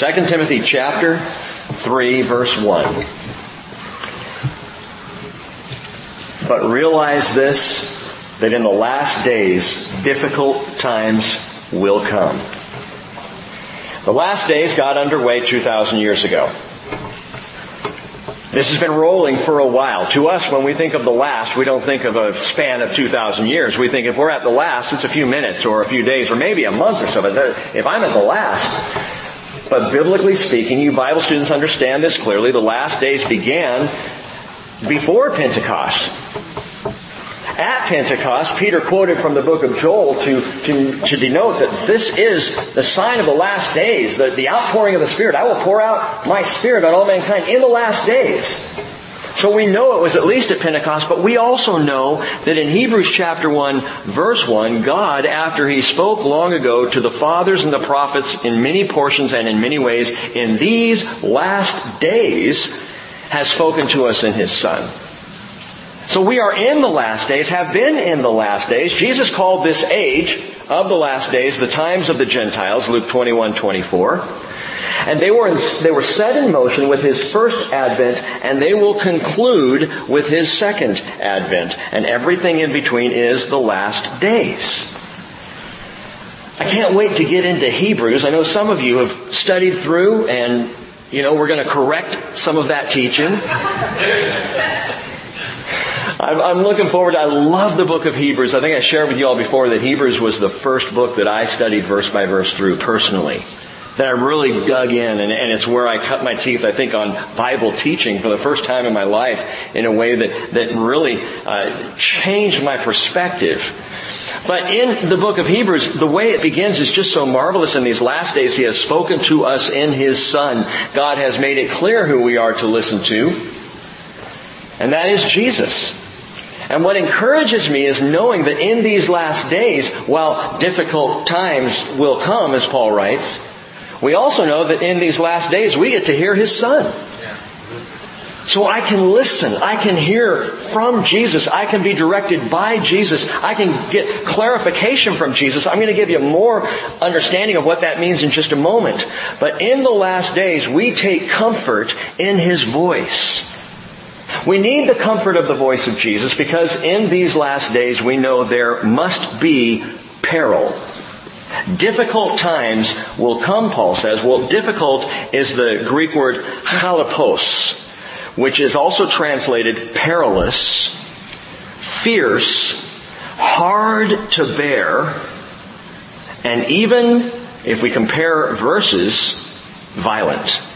2 Timothy chapter 3 verse 1. But realize this, that in the last days, difficult times will come. The last days got underway 2,000 years ago. This has been rolling for a while. To us, when we think of the last, we don't think of a span of 2,000 years. We think if we're at the last, it's a few minutes or a few days or maybe a month or so. But if I'm at the last, but biblically speaking, you Bible students understand this clearly. The last days began before Pentecost. At Pentecost, Peter quoted from the book of Joel to, to, to denote that this is the sign of the last days, the, the outpouring of the Spirit. I will pour out my Spirit on all mankind in the last days. So we know it was at least at Pentecost, but we also know that in Hebrews chapter 1 verse 1, God, after He spoke long ago to the fathers and the prophets in many portions and in many ways, in these last days, has spoken to us in His Son. So we are in the last days, have been in the last days. Jesus called this age of the last days the times of the Gentiles, Luke 21, 24. And they were, in, they were set in motion with his first advent, and they will conclude with his second advent. And everything in between is the last days. I can't wait to get into Hebrews. I know some of you have studied through, and, you know, we're going to correct some of that teaching. I'm looking forward. I love the book of Hebrews. I think I shared with you all before that Hebrews was the first book that I studied verse by verse through personally. That I really dug in, and, and it's where I cut my teeth, I think, on Bible teaching for the first time in my life in a way that, that really uh, changed my perspective. But in the book of Hebrews, the way it begins is just so marvelous. In these last days, He has spoken to us in His Son. God has made it clear who we are to listen to. And that is Jesus. And what encourages me is knowing that in these last days, while difficult times will come, as Paul writes, we also know that in these last days we get to hear His Son. So I can listen. I can hear from Jesus. I can be directed by Jesus. I can get clarification from Jesus. I'm going to give you more understanding of what that means in just a moment. But in the last days, we take comfort in His voice. We need the comfort of the voice of Jesus because in these last days we know there must be peril. Difficult times will come, Paul says. Well, difficult is the Greek word chalepos, which is also translated perilous, fierce, hard to bear, and even, if we compare verses, violent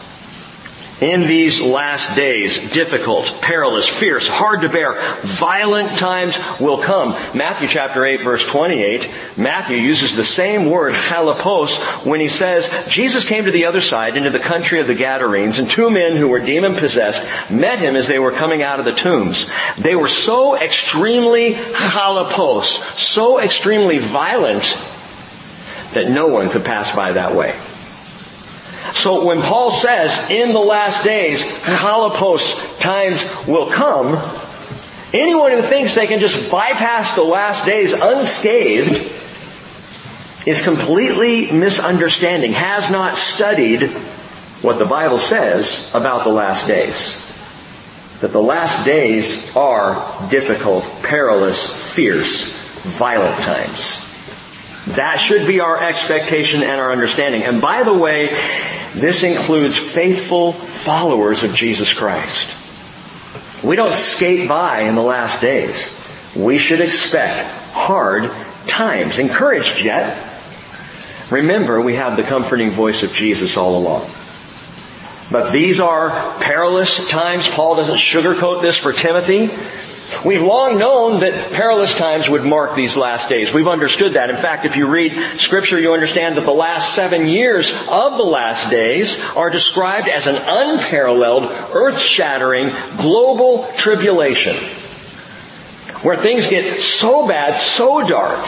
in these last days, difficult, perilous, fierce, hard to bear, violent times will come. Matthew chapter 8 verse 28, Matthew uses the same word, chalepos, when he says, Jesus came to the other side into the country of the Gadarenes, and two men who were demon possessed met him as they were coming out of the tombs. They were so extremely chalepos, so extremely violent, that no one could pass by that way. So when Paul says, in the last days, chalepos times will come, anyone who thinks they can just bypass the last days unscathed is completely misunderstanding, has not studied what the Bible says about the last days. That the last days are difficult, perilous, fierce, violent times. That should be our expectation and our understanding. And by the way, this includes faithful followers of Jesus Christ. We don't skate by in the last days. We should expect hard times. Encouraged yet. Remember, we have the comforting voice of Jesus all along. But these are perilous times. Paul doesn't sugarcoat this for Timothy. We've long known that perilous times would mark these last days. We've understood that. In fact, if you read scripture, you understand that the last seven years of the last days are described as an unparalleled, earth-shattering, global tribulation. Where things get so bad, so dark.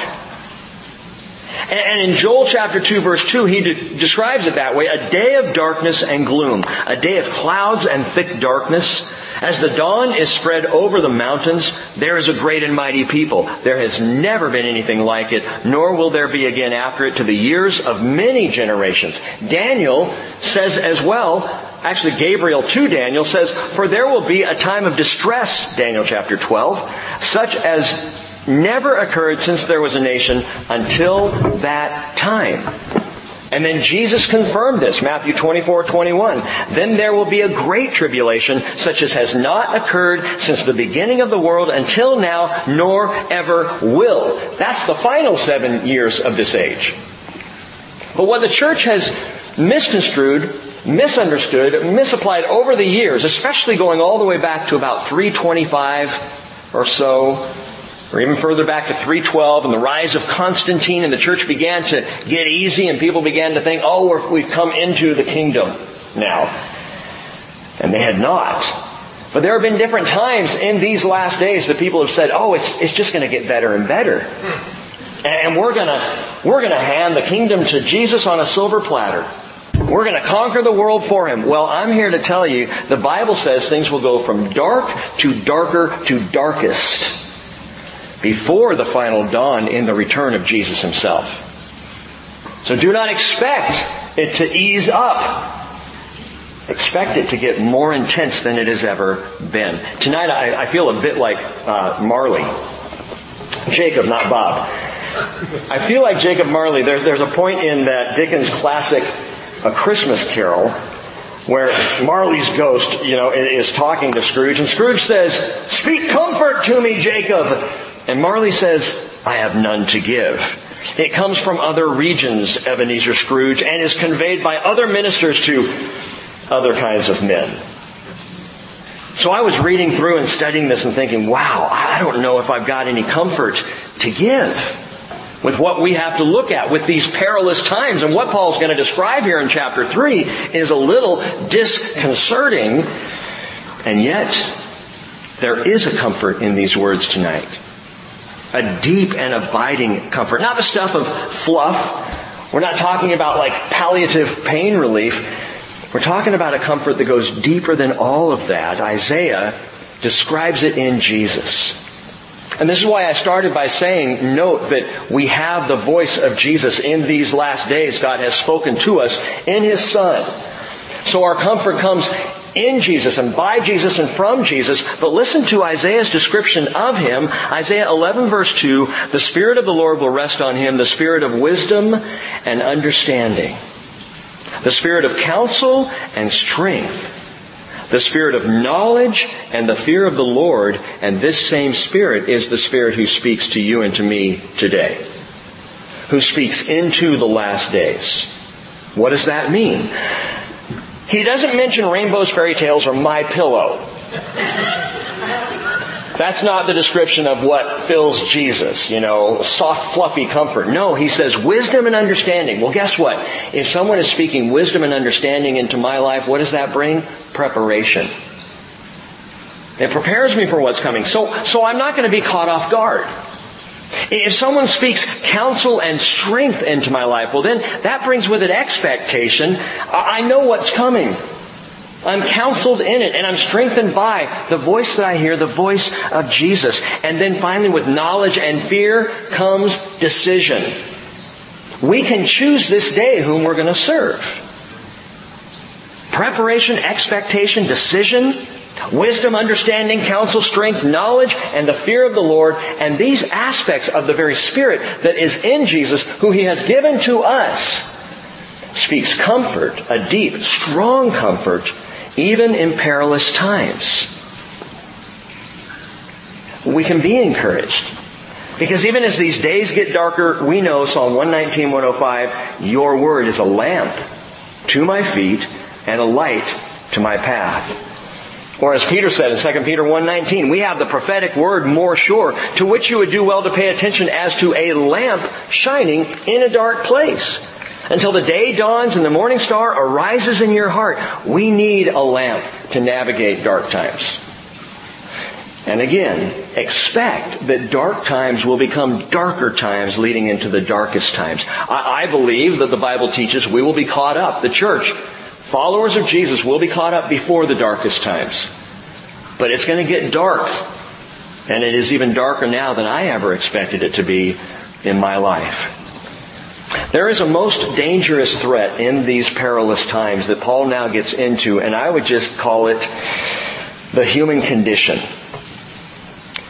And in Joel chapter 2 verse 2, he de- describes it that way, a day of darkness and gloom, a day of clouds and thick darkness, As the dawn is spread over the mountains, there is a great and mighty people. There has never been anything like it, nor will there be again after it to the years of many generations. Daniel says as well, actually Gabriel to Daniel says, for there will be a time of distress, Daniel chapter 12, such as never occurred since there was a nation until that time. And then Jesus confirmed this, Matthew 24, 21. Then there will be a great tribulation, such as has not occurred since the beginning of the world until now, nor ever will. That's the final seven years of this age. But what the church has misconstrued, misunderstood, misapplied over the years, especially going all the way back to about 325 or so, or even further back to 312 and the rise of Constantine and the church began to get easy and people began to think, oh, we've come into the kingdom now. And they had not. But there have been different times in these last days that people have said, oh, it's, it's just going to get better and better. And we're to, we're to hand the kingdom to Jesus on a silver platter. We're going to conquer the world for him. Well, I'm here to tell you, the Bible says things will go from dark to darker to darkest before the final dawn in the return of Jesus himself. So do not expect it to ease up. Expect it to get more intense than it has ever been. Tonight I, I feel a bit like uh, Marley. Jacob, not Bob. I feel like Jacob Marley. There's, there's a point in that Dickens classic, A Christmas Carol, where Marley's ghost, you know, is talking to Scrooge, and Scrooge says, Speak comfort to me, Jacob. And Marley says, I have none to give. It comes from other regions, Ebenezer Scrooge, and is conveyed by other ministers to other kinds of men. So I was reading through and studying this and thinking, wow, I don't know if I've got any comfort to give with what we have to look at with these perilous times. And what Paul's going to describe here in chapter 3 is a little disconcerting, and yet there is a comfort in these words tonight a deep and abiding comfort. Not the stuff of fluff. We're not talking about like palliative pain relief. We're talking about a comfort that goes deeper than all of that. Isaiah describes it in Jesus. And this is why I started by saying, note that we have the voice of Jesus in these last days. God has spoken to us in His Son. So our comfort comes in Jesus and by Jesus and from Jesus. But listen to Isaiah's description of him. Isaiah 11 verse 2, the Spirit of the Lord will rest on him, the Spirit of wisdom and understanding, the Spirit of counsel and strength, the Spirit of knowledge and the fear of the Lord, and this same Spirit is the Spirit who speaks to you and to me today, who speaks into the last days. What does that mean? He doesn't mention rainbows, fairy tales, or my pillow. That's not the description of what fills Jesus, you know, soft, fluffy comfort. No, he says wisdom and understanding. Well, guess what? If someone is speaking wisdom and understanding into my life, what does that bring? Preparation. It prepares me for what's coming. So, so I'm not going to be caught off guard. If someone speaks counsel and strength into my life, well then that brings with it expectation. I know what's coming. I'm counseled in it and I'm strengthened by the voice that I hear, the voice of Jesus. And then finally with knowledge and fear comes decision. We can choose this day whom we're going to serve. Preparation, expectation, decision, Wisdom, understanding, counsel, strength, knowledge, and the fear of the Lord, and these aspects of the very Spirit that is in Jesus, who He has given to us, speaks comfort, a deep, strong comfort, even in perilous times. We can be encouraged. Because even as these days get darker, we know Psalm 119, 105, your word is a lamp to my feet and a light to my path. Or as Peter said in 2 Peter 1.19, we have the prophetic word more sure, to which you would do well to pay attention as to a lamp shining in a dark place. Until the day dawns and the morning star arises in your heart. We need a lamp to navigate dark times. And again, expect that dark times will become darker times leading into the darkest times. I, I believe that the Bible teaches we will be caught up. The church Followers of Jesus will be caught up before the darkest times. But it's going to get dark. And it is even darker now than I ever expected it to be in my life. There is a most dangerous threat in these perilous times that Paul now gets into, and I would just call it the human condition.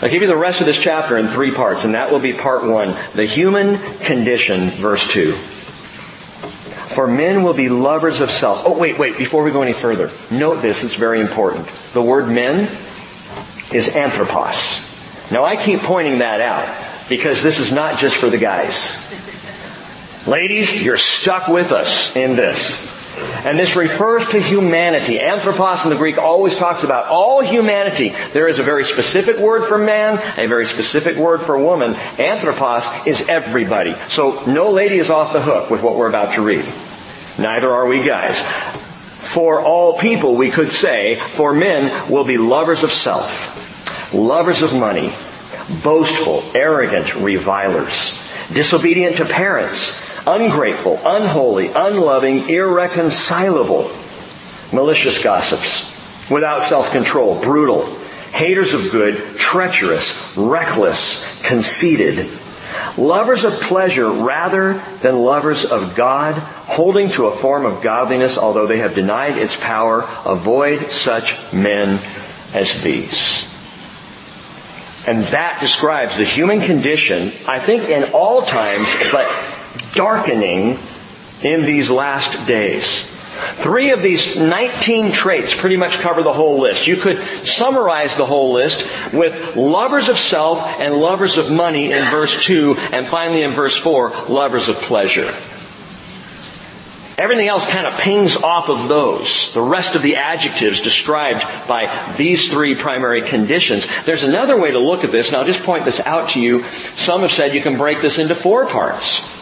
I'll give you the rest of this chapter in three parts, and that will be part one. The human condition, verse two. For men will be lovers of self. Oh, wait, wait, before we go any further, note this, it's very important. The word men is anthropos. Now I keep pointing that out because this is not just for the guys. Ladies, you're stuck with us in this. And this refers to humanity. Anthropos in the Greek always talks about all humanity. There is a very specific word for man, a very specific word for woman. Anthropos is everybody. So no lady is off the hook with what we're about to read. Neither are we guys. For all people, we could say, for men will be lovers of self, lovers of money, boastful, arrogant, revilers, disobedient to parents, ungrateful, unholy, unloving, irreconcilable, malicious gossips, without self-control, brutal, haters of good, treacherous, reckless, conceited, lovers of pleasure rather than lovers of God, holding to a form of godliness although they have denied its power, avoid such men as these. And that describes the human condition, I think in all times, but darkening in these last days. Three of these 19 traits pretty much cover the whole list. You could summarize the whole list with lovers of self and lovers of money in verse 2, and finally in verse 4, lovers of pleasure. Everything else kind of pings off of those. The rest of the adjectives described by these three primary conditions. There's another way to look at this, and I'll just point this out to you. Some have said you can break this into four parts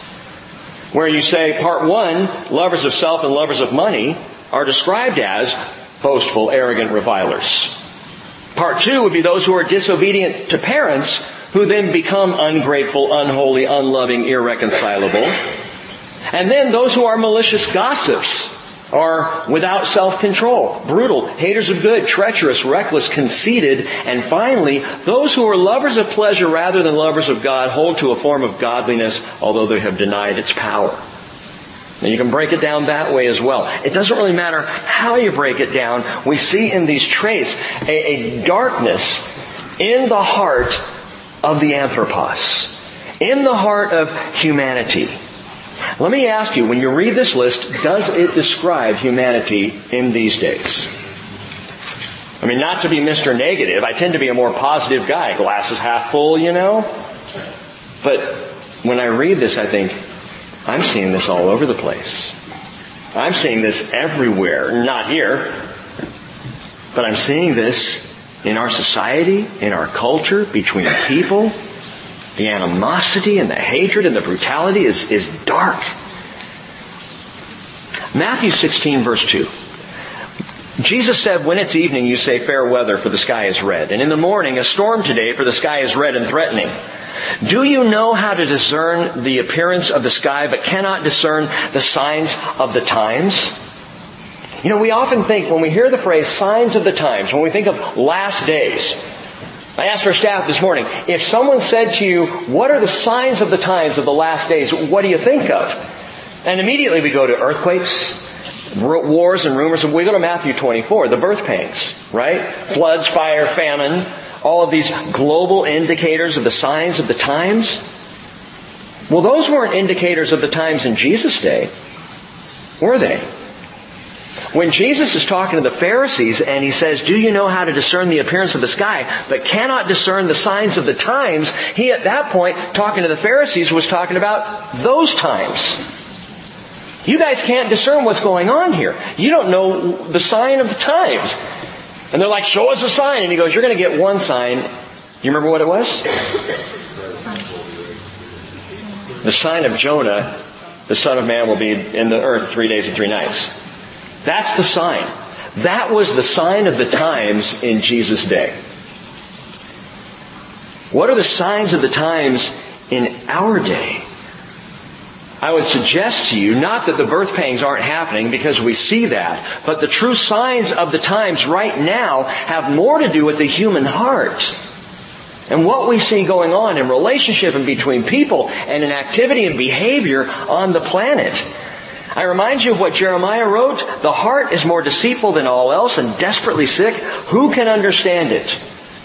where you say part one, lovers of self and lovers of money are described as boastful, arrogant revilers. Part two would be those who are disobedient to parents who then become ungrateful, unholy, unloving, irreconcilable. And then those who are malicious gossips are without self-control, brutal, haters of good, treacherous, reckless, conceited, and finally, those who are lovers of pleasure rather than lovers of God hold to a form of godliness, although they have denied its power. And you can break it down that way as well. It doesn't really matter how you break it down. We see in these traits a, a darkness in the heart of the anthropos, in the heart of humanity. Let me ask you, when you read this list, does it describe humanity in these days? I mean, not to be Mr. Negative, I tend to be a more positive guy. Glasses half full, you know? But when I read this, I think, I'm seeing this all over the place. I'm seeing this everywhere. Not here. But I'm seeing this in our society, in our culture, between people. The animosity and the hatred and the brutality is, is dark. Matthew 16 verse 2. Jesus said, when it's evening, you say fair weather for the sky is red. And in the morning, a storm today for the sky is red and threatening. Do you know how to discern the appearance of the sky but cannot discern the signs of the times? You know, we often think when we hear the phrase signs of the times, when we think of last days, I asked our staff this morning, if someone said to you, what are the signs of the times of the last days, what do you think of? And immediately we go to earthquakes, wars and rumors. We go to Matthew 24, the birth pains, right? Floods, fire, famine, all of these global indicators of the signs of the times. Well, those weren't indicators of the times in Jesus' day, were they? When Jesus is talking to the Pharisees and he says, do you know how to discern the appearance of the sky, but cannot discern the signs of the times, he at that point, talking to the Pharisees, was talking about those times. You guys can't discern what's going on here. You don't know the sign of the times. And they're like, show us a sign. And he goes, you're going to get one sign. You remember what it was? The sign of Jonah, the son of man will be in the earth three days and three nights. That's the sign. That was the sign of the times in Jesus' day. What are the signs of the times in our day? I would suggest to you not that the birth pangs aren't happening because we see that, but the true signs of the times right now have more to do with the human heart. And what we see going on in relationship and between people and in activity and behavior on the planet. I remind you of what Jeremiah wrote. The heart is more deceitful than all else and desperately sick. Who can understand it?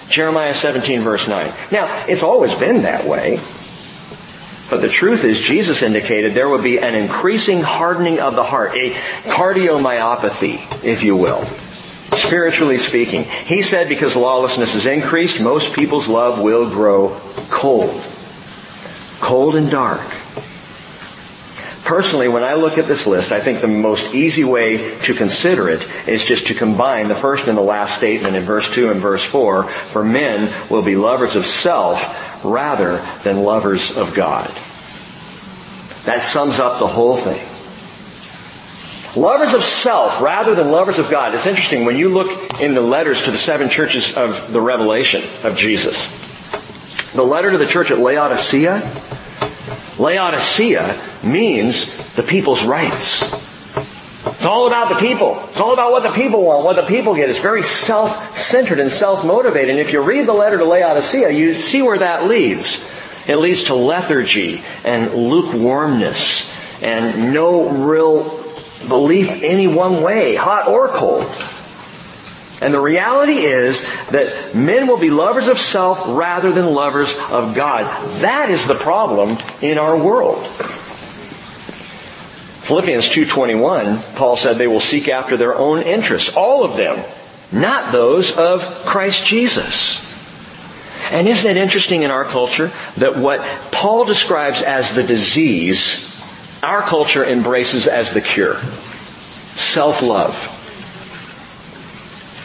Jeremiah 17 verse 9. Now, it's always been that way. But the truth is, Jesus indicated there would be an increasing hardening of the heart, a cardiomyopathy, if you will. Spiritually speaking. He said because lawlessness is increased, most people's love will grow cold. Cold and dark. Personally, when I look at this list, I think the most easy way to consider it is just to combine the first and the last statement in verse 2 and verse 4. For men will be lovers of self rather than lovers of God. That sums up the whole thing. Lovers of self rather than lovers of God. It's interesting when you look in the letters to the seven churches of the revelation of Jesus. The letter to the church at Laodicea, Laodicea means the people's rights. It's all about the people. It's all about what the people want, what the people get. It's very self-centered and self-motivated. And if you read the letter to Laodicea, you see where that leads. It leads to lethargy and lukewarmness and no real belief any one way, hot or cold. And the reality is that men will be lovers of self rather than lovers of God. That is the problem in our world. Philippians 2.21, Paul said they will seek after their own interests. All of them. Not those of Christ Jesus. And isn't it interesting in our culture that what Paul describes as the disease, our culture embraces as the cure? Self-love.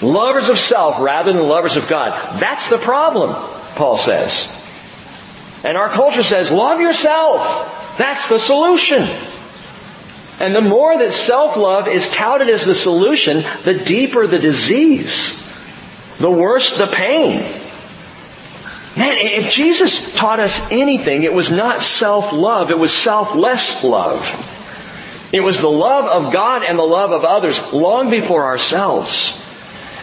Lovers of self rather than lovers of God. That's the problem, Paul says. And our culture says, love yourself. That's the solution. And the more that self-love is touted as the solution, the deeper the disease. The worse the pain. Man, if Jesus taught us anything, it was not self-love, it was selfless love. It was the love of God and the love of others long before ourselves.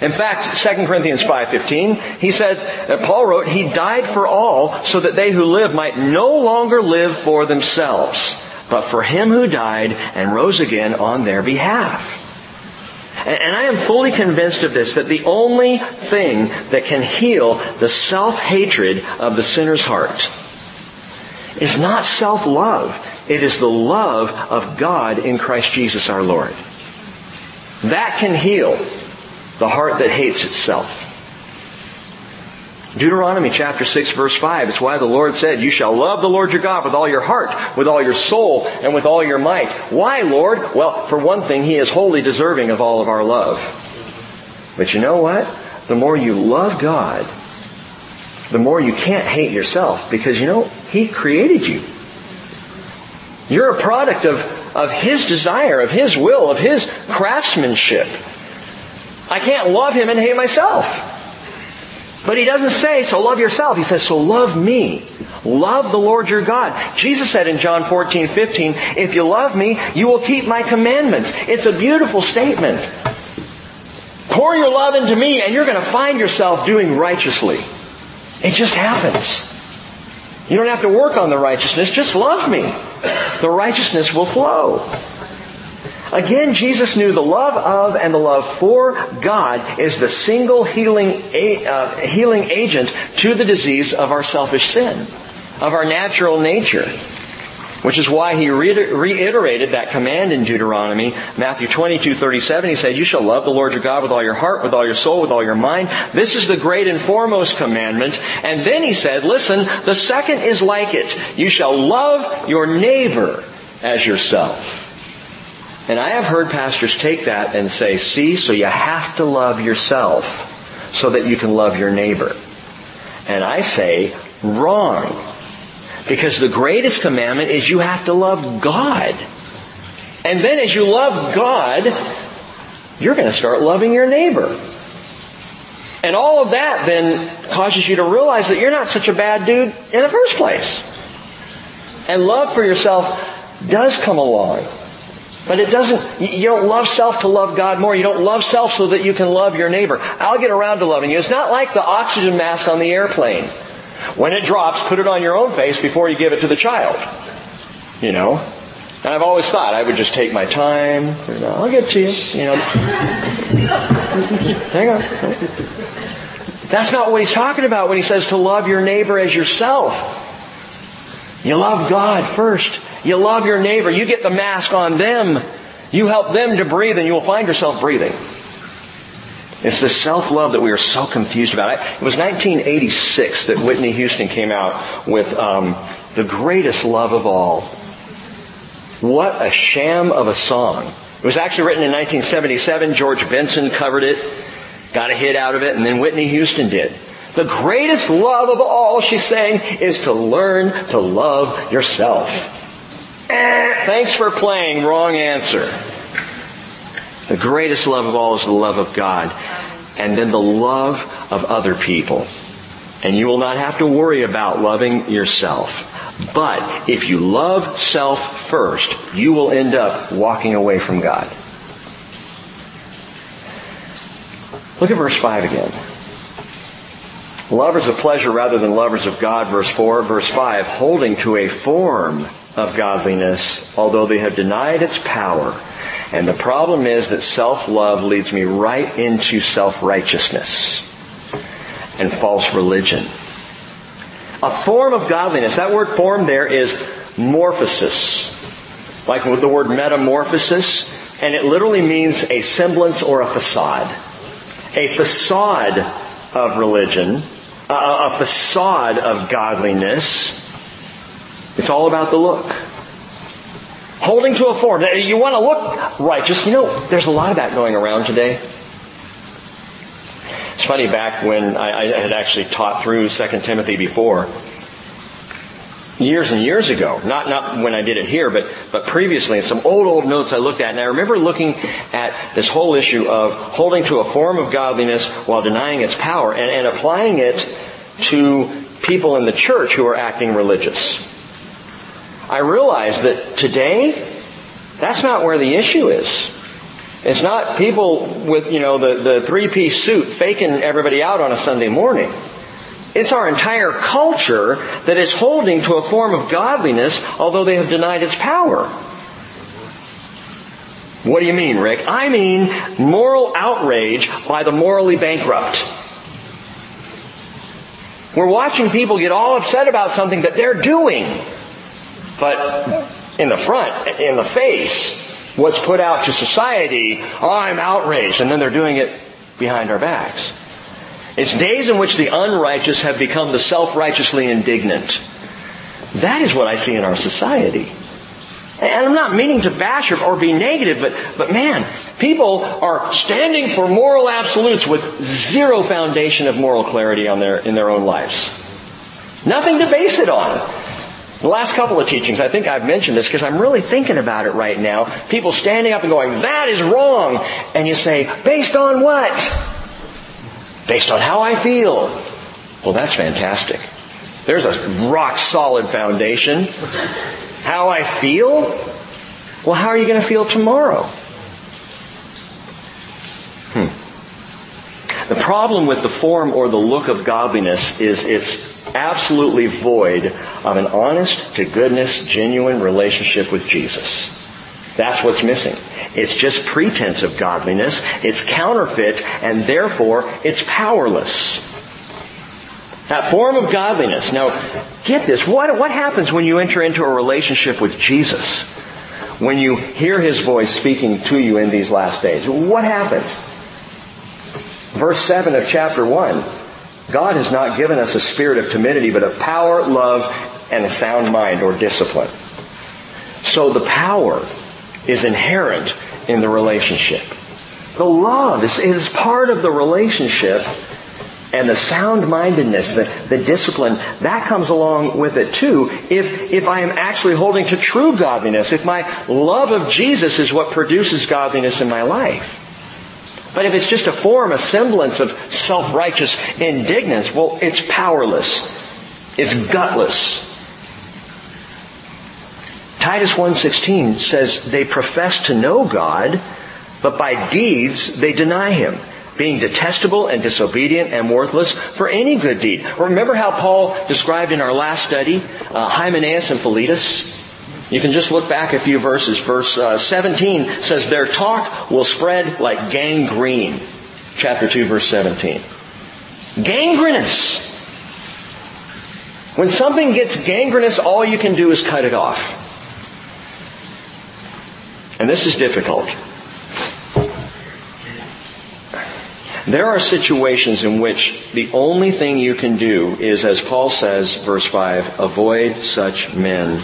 In fact, 2 Corinthians 5.15, he said, uh, Paul wrote, He died for all so that they who live might no longer live for themselves, but for Him who died and rose again on their behalf. And I am fully convinced of this, that the only thing that can heal the self-hatred of the sinner's heart is not self-love. It is the love of God in Christ Jesus our Lord. That can heal the heart that hates itself. Deuteronomy chapter 6 verse 5, it's why the Lord said, you shall love the Lord your God with all your heart, with all your soul, and with all your might. Why, Lord? Well, for one thing, He is wholly deserving of all of our love. But you know what? The more you love God, the more you can't hate yourself because you know, He created you. You're a product of, of His desire, of His will, of His craftsmanship. I can't love him and hate myself. But he doesn't say, so love yourself. He says, so love me. Love the Lord your God. Jesus said in John 14, 15, if you love me, you will keep my commandments. It's a beautiful statement. Pour your love into me and you're going to find yourself doing righteously. It just happens. You don't have to work on the righteousness, just love me. The righteousness will flow. Again, Jesus knew the love of and the love for God is the single healing, uh, healing agent to the disease of our selfish sin, of our natural nature. Which is why he reiterated that command in Deuteronomy, Matthew 22, 37. He said, You shall love the Lord your God with all your heart, with all your soul, with all your mind. This is the great and foremost commandment. And then he said, Listen, the second is like it. You shall love your neighbor as yourself. And I have heard pastors take that and say, see, so you have to love yourself so that you can love your neighbor. And I say, wrong. Because the greatest commandment is you have to love God. And then as you love God, you're going to start loving your neighbor. And all of that then causes you to realize that you're not such a bad dude in the first place. And love for yourself does come along. But it doesn't, you don't love self to love God more. You don't love self so that you can love your neighbor. I'll get around to loving you. It's not like the oxygen mask on the airplane. When it drops, put it on your own face before you give it to the child. You know? And I've always thought I would just take my time. I'll get to you. You know. Hang on. That's not what he's talking about when he says to love your neighbor as yourself. You love God first. You love your neighbor. You get the mask on them. You help them to breathe and you will find yourself breathing. It's this self-love that we are so confused about. It was 1986 that Whitney Houston came out with um, the greatest love of all. What a sham of a song. It was actually written in 1977. George Benson covered it, got a hit out of it, and then Whitney Houston did. The greatest love of all, she's saying, is to learn to love yourself. Thanks for playing. Wrong answer. The greatest love of all is the love of God. And then the love of other people. And you will not have to worry about loving yourself. But if you love self first, you will end up walking away from God. Look at verse 5 again. Lovers of pleasure rather than lovers of God, verse 4. Verse 5, holding to a form of godliness, although they have denied its power. And the problem is that self-love leads me right into self-righteousness and false religion. A form of godliness, that word form there is morphosis. Like with the word metamorphosis, and it literally means a semblance or a facade. A facade of religion a, a facade of godliness. It's all about the look. Holding to a form. You want to look righteous. You know, there's a lot of that going around today. It's funny, back when I, I had actually taught through 2 Timothy before, years and years ago. Not, not when I did it here, but, but previously in some old, old notes I looked at. And I remember looking at this whole issue of holding to a form of godliness while denying its power and, and applying it to people in the church who are acting religious. I realize that today, that's not where the issue is. It's not people with, you know, the, the three-piece suit faking everybody out on a Sunday morning. It's our entire culture that is holding to a form of godliness, although they have denied its power. What do you mean, Rick? I mean moral outrage by the morally bankrupt. We're watching people get all upset about something that they're doing. But in the front, in the face, what's put out to society, I'm outraged, and then they're doing it behind our backs. It's days in which the unrighteous have become the self-righteously indignant. That is what I see in our society. And I'm not meaning to bash or, or be negative, but, but man, people are standing for moral absolutes with zero foundation of moral clarity on their, in their own lives. Nothing to base it on. The last couple of teachings, I think I've mentioned this because I'm really thinking about it right now. People standing up and going, that is wrong. And you say, based on what? Based on how I feel. Well, that's fantastic. There's a rock solid foundation. How I feel? Well, how are you going to feel tomorrow? Hmm. The problem with the form or the look of godliness is it's absolutely void of an honest to goodness, genuine relationship with Jesus. That's what's missing. It's just pretense of godliness. It's counterfeit and therefore it's powerless. That form of godliness. Now, get this. What, what happens when you enter into a relationship with Jesus? When you hear His voice speaking to you in these last days? What happens? Verse 7 of chapter 1. God has not given us a spirit of timidity, but of power, love, and a sound mind or discipline. So the power is inherent in the relationship. The love is, is part of the relationship and the sound-mindedness, the, the discipline, that comes along with it too. If, if I am actually holding to true godliness, if my love of Jesus is what produces godliness in my life. But if it's just a form, a semblance of self-righteous indignance, well, it's powerless. It's gutless. Titus 1.16 says they profess to know God, but by deeds they deny Him, being detestable and disobedient and worthless for any good deed. Remember how Paul described in our last study uh, Hymenaeus and Philetus? You can just look back a few verses. Verse uh, 17 says, Their talk will spread like gangrene. Chapter 2, verse 17. Gangrenous. When something gets gangrenous, all you can do is cut it off. And this is difficult. There are situations in which the only thing you can do is, as Paul says, verse 5, avoid such men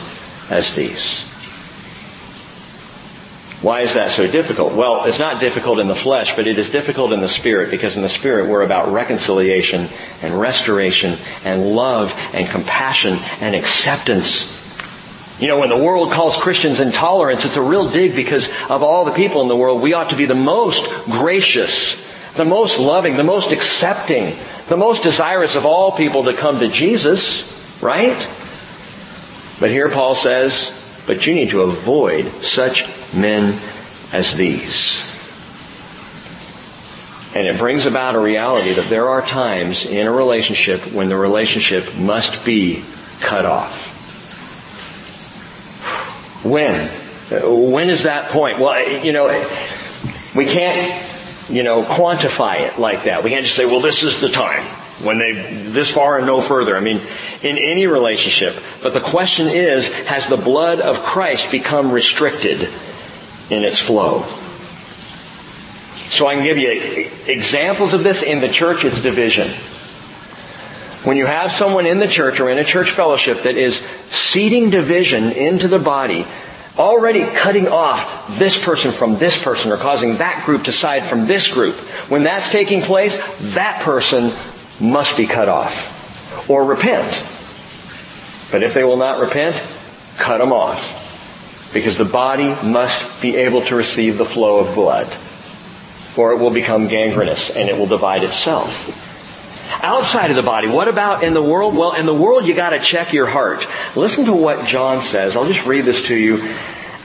as these. Why is that so difficult? Well, it's not difficult in the flesh, but it is difficult in the spirit because in the spirit we're about reconciliation and restoration and love and compassion and acceptance you know, when the world calls Christians intolerance, it's a real dig because of all the people in the world, we ought to be the most gracious, the most loving, the most accepting, the most desirous of all people to come to Jesus, right? But here Paul says, but you need to avoid such men as these. And it brings about a reality that there are times in a relationship when the relationship must be cut off. When? When is that point? Well, you know, we can't, you know, quantify it like that. We can't just say, well, this is the time when they this far and no further. I mean, in any relationship. But the question is, has the blood of Christ become restricted in its flow? So I can give you examples of this in the church, it's division. When you have someone in the church or in a church fellowship that is seeding division into the body, already cutting off this person from this person or causing that group to side from this group, when that's taking place, that person must be cut off or repent. But if they will not repent, cut them off. Because the body must be able to receive the flow of blood or it will become gangrenous and it will divide itself. Outside of the body, what about in the world? Well, in the world you gotta check your heart. Listen to what John says. I'll just read this to you.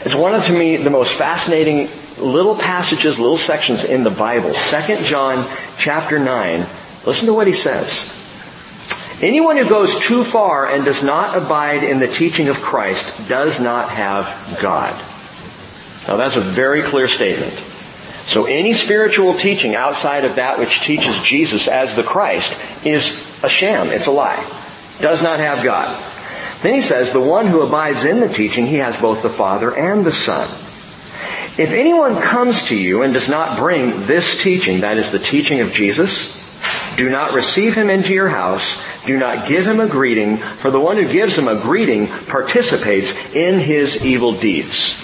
It's one of, to me, the most fascinating little passages, little sections in the Bible. 2 John chapter 9. Listen to what he says. Anyone who goes too far and does not abide in the teaching of Christ does not have God. Now that's a very clear statement. So any spiritual teaching outside of that which teaches Jesus as the Christ is a sham. It's a lie. Does not have God. Then he says, the one who abides in the teaching, he has both the Father and the Son. If anyone comes to you and does not bring this teaching, that is the teaching of Jesus, do not receive him into your house. Do not give him a greeting, for the one who gives him a greeting participates in his evil deeds.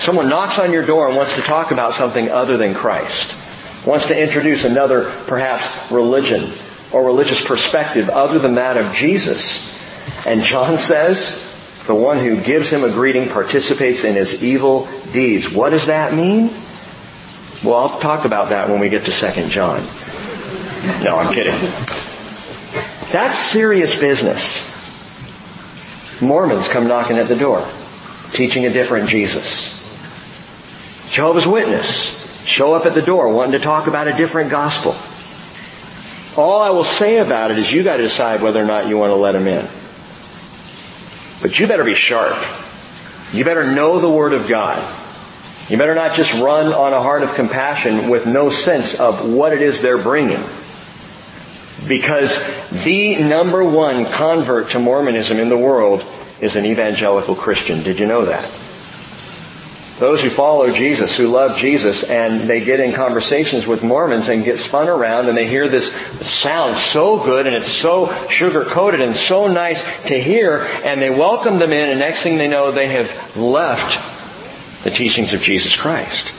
Someone knocks on your door and wants to talk about something other than Christ, wants to introduce another, perhaps, religion or religious perspective other than that of Jesus. And John says, the one who gives him a greeting participates in his evil deeds. What does that mean? Well, I'll talk about that when we get to 2 John. No, I'm kidding. That's serious business. Mormons come knocking at the door, teaching a different Jesus. Jehovah's Witness show up at the door wanting to talk about a different gospel. All I will say about it is you gotta decide whether or not you want to let them in. But you better be sharp. You better know the Word of God. You better not just run on a heart of compassion with no sense of what it is they're bringing. Because the number one convert to Mormonism in the world is an evangelical Christian. Did you know that? those who follow Jesus, who love Jesus, and they get in conversations with Mormons and get spun around and they hear this sound so good and it's so sugar coated and so nice to hear and they welcome them in and next thing they know they have left the teachings of Jesus Christ.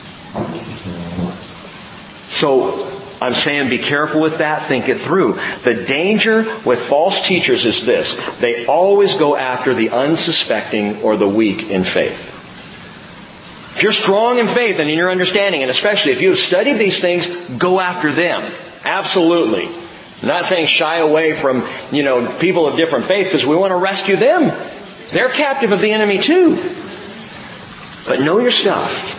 So, I'm saying be careful with that, think it through. The danger with false teachers is this. They always go after the unsuspecting or the weak in faith. If you're strong in faith and in your understanding, and especially if you have studied these things, go after them. Absolutely. I'm not saying shy away from, you know, people of different faith because we want to rescue them. They're captive of the enemy too. But know your stuff.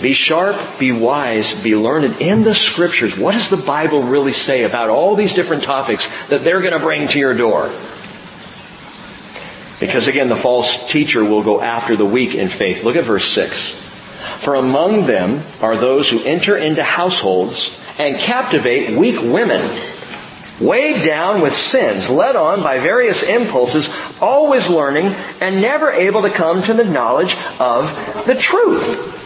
Be sharp, be wise, be learned in the scriptures. What does the Bible really say about all these different topics that they're going to bring to your door? Because again, the false teacher will go after the weak in faith. Look at verse 6. For among them are those who enter into households and captivate weak women, weighed down with sins, led on by various impulses, always learning and never able to come to the knowledge of the truth.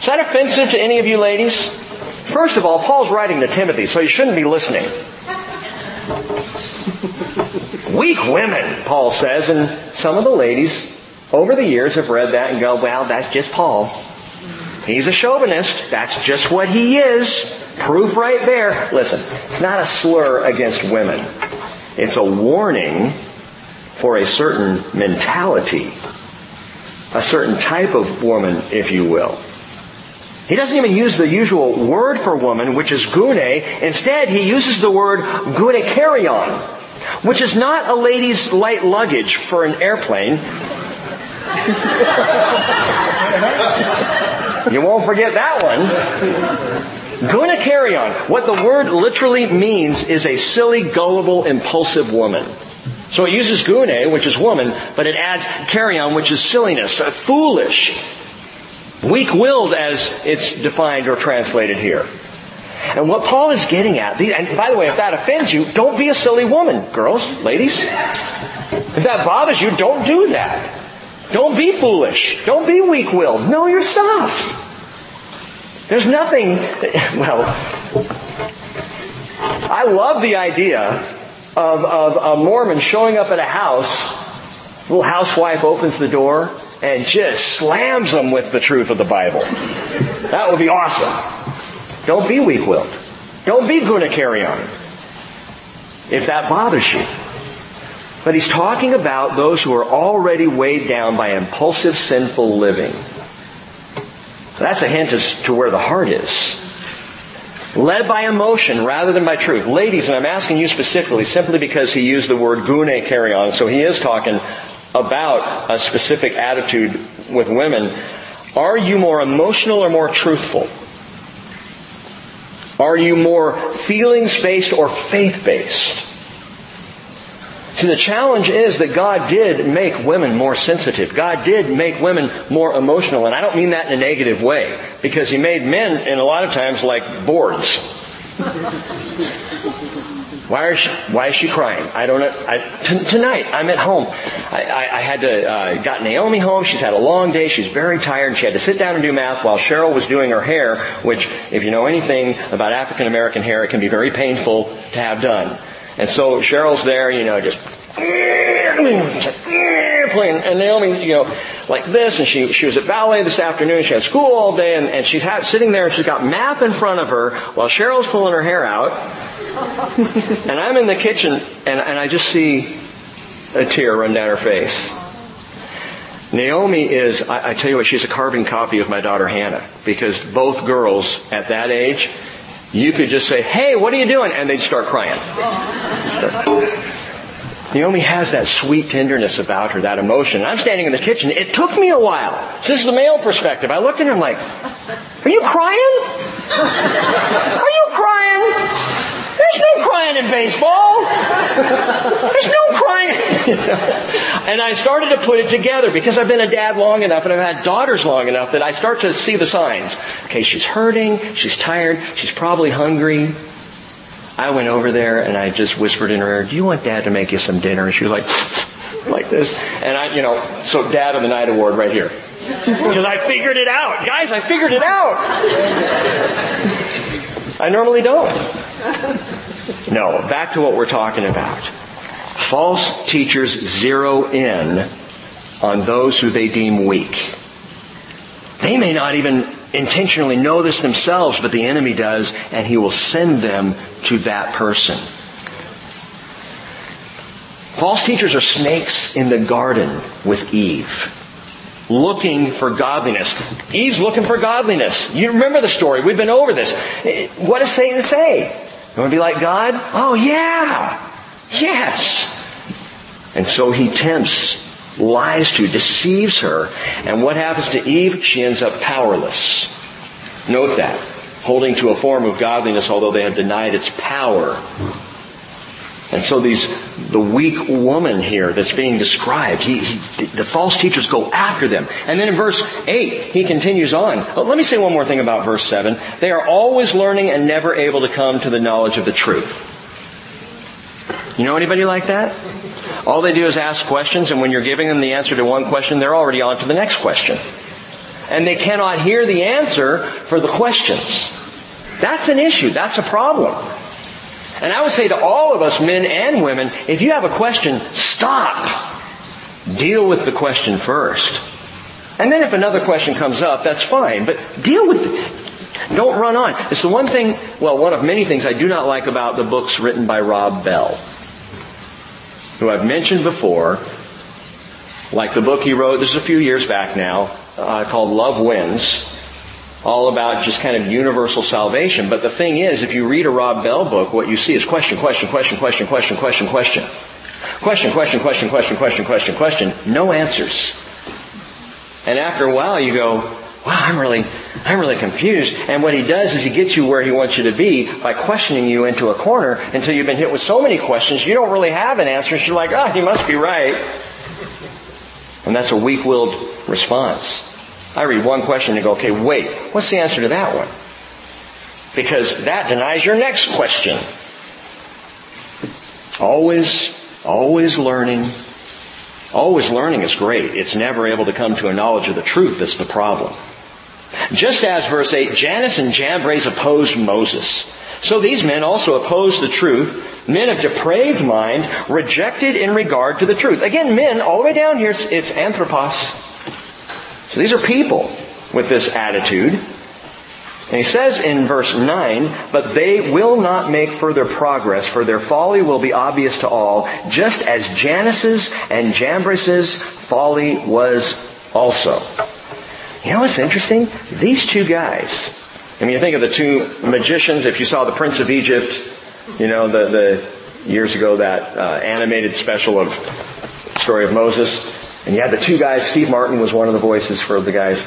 Is that offensive to any of you ladies? First of all, Paul's writing to Timothy, so you shouldn't be listening. Weak women, Paul says, and some of the ladies over the years have read that and go, well, that's just Paul. He's a chauvinist. That's just what he is. Proof right there. Listen, it's not a slur against women. It's a warning for a certain mentality. A certain type of woman, if you will. He doesn't even use the usual word for woman, which is gune. Instead, he uses the word gunaikarion, which is not a lady's light luggage for an airplane. you won't forget that one. Gunaikarion. What the word literally means is a silly, gullible, impulsive woman. So it uses gune, which is woman, but it adds carry on, which is silliness, foolish, Weak-willed as it's defined or translated here. And what Paul is getting at, and by the way, if that offends you, don't be a silly woman, girls, ladies. If that bothers you, don't do that. Don't be foolish. Don't be weak-willed. Know your stuff. There's nothing, well, I love the idea of, of a Mormon showing up at a house, little housewife opens the door, and just slams them with the truth of the Bible. That would be awesome. Don't be weak-willed. Don't be gunaikarion. If that bothers you. But he's talking about those who are already weighed down by impulsive sinful living. That's a hint as to where the heart is. Led by emotion rather than by truth. Ladies, and I'm asking you specifically simply because he used the word gune carry on, so he is talking about a specific attitude with women, are you more emotional or more truthful? Are you more feelings based or faith based? See, the challenge is that God did make women more sensitive. God did make women more emotional. And I don't mean that in a negative way, because He made men, in a lot of times, like boards. Why she, why is she crying? I don't know. I, t- tonight, I'm at home. I, I, I had to, uh, got Naomi home. She's had a long day. She's very tired. She had to sit down and do math while Cheryl was doing her hair, which, if you know anything about African American hair, it can be very painful to have done. And so Cheryl's there, you know, just playing, and Naomi, you know, like this, and she, she was at ballet this afternoon, she had school all day, and, and she's had, sitting there, and she's got math in front of her, while Cheryl's pulling her hair out, and I'm in the kitchen, and, and I just see a tear run down her face. Naomi is, I, I tell you what, she's a carbon copy of my daughter Hannah, because both girls at that age, you could just say, hey, what are you doing? And they'd start crying. Naomi has that sweet tenderness about her, that emotion. I'm standing in the kitchen. It took me a while. This is the male perspective. I looked at her and like? Are you crying? There's no crying in baseball. There's no crying. and I started to put it together because I've been a dad long enough and I've had daughters long enough that I start to see the signs. Okay, she's hurting, she's tired, she's probably hungry. I went over there and I just whispered in her ear, do you want dad to make you some dinner? And she was like, like this. And I, you know, so dad of the night award right here. Because I figured it out. Guys, I figured it out. I normally don't. No, back to what we're talking about. False teachers zero in on those who they deem weak. They may not even intentionally know this themselves, but the enemy does, and he will send them to that person. False teachers are snakes in the garden with Eve looking for godliness. Eve's looking for godliness. You remember the story. We've been over this. What does Satan say? You want to be like God? Oh yeah. Yes. And so he tempts, lies to, deceives her. And what happens to Eve? She ends up powerless. Note that. Holding to a form of godliness, although they have denied its power. And so these, the weak woman here that's being described, he, he, the false teachers go after them. And then in verse 8, he continues on. Oh, let me say one more thing about verse 7. They are always learning and never able to come to the knowledge of the truth. You know anybody like that? All they do is ask questions and when you're giving them the answer to one question, they're already on to the next question. And they cannot hear the answer for the questions. That's an issue. That's a problem. And I would say to all of us, men and women, if you have a question, stop. Deal with the question first. And then if another question comes up, that's fine, but deal with it. Don't run on. It's the one thing, well, one of many things I do not like about the books written by Rob Bell, who I've mentioned before, like the book he wrote, this is a few years back now, uh, called Love Wins all about just kind of universal salvation. But the thing is, if you read a Rob Bell book, what you see is question, question, question, question, question, question, question. Question, question, question, question, question, question, question. No answers. And after a while you go, wow, I'm really, I'm really confused. And what he does is he gets you where he wants you to be by questioning you into a corner until you've been hit with so many questions you don't really have an answer. you're like, oh, he must be right. And that's a weak-willed response. I read one question and go, okay, wait, what's the answer to that one? Because that denies your next question. Always, always learning. Always learning is great. It's never able to come to a knowledge of the truth that's the problem. Just as verse 8, Jannes and Jambres opposed Moses. So these men also opposed the truth. Men of depraved mind, rejected in regard to the truth. Again, men, all the way down here, it's anthropos. So these are people with this attitude. And he says in verse 9, but they will not make further progress, for their folly will be obvious to all, just as Jannes's and Jambres's folly was also. You know what's interesting? These two guys, I mean, you think of the two magicians, if you saw the Prince of Egypt, you know, the, the years ago, that uh, animated special of story of Moses, and you had the two guys, Steve Martin was one of the voices for the guys.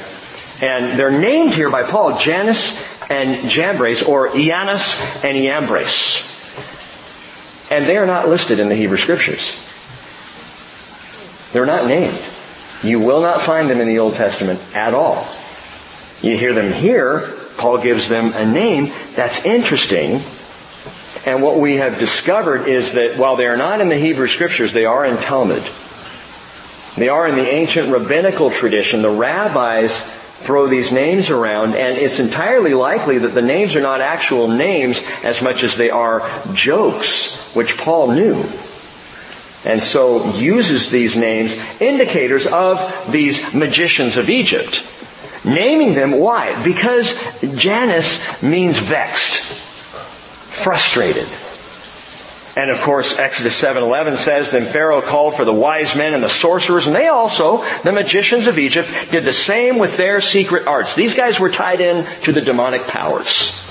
And they're named here by Paul, Jannes and Jambres, or Iannes and Iambres. And they are not listed in the Hebrew Scriptures. They're not named. You will not find them in the Old Testament at all. You hear them here, Paul gives them a name. That's interesting. And what we have discovered is that while they are not in the Hebrew Scriptures, they are in Talmud. They are in the ancient rabbinical tradition. The rabbis throw these names around and it's entirely likely that the names are not actual names as much as they are jokes, which Paul knew. And so uses these names, indicators of these magicians of Egypt. Naming them, why? Because Jannes means vexed, frustrated. And of course, Exodus 7:11 says, "Then Pharaoh called for the wise men and the sorcerers, and they also, the magicians of Egypt, did the same with their secret arts." These guys were tied in to the demonic powers.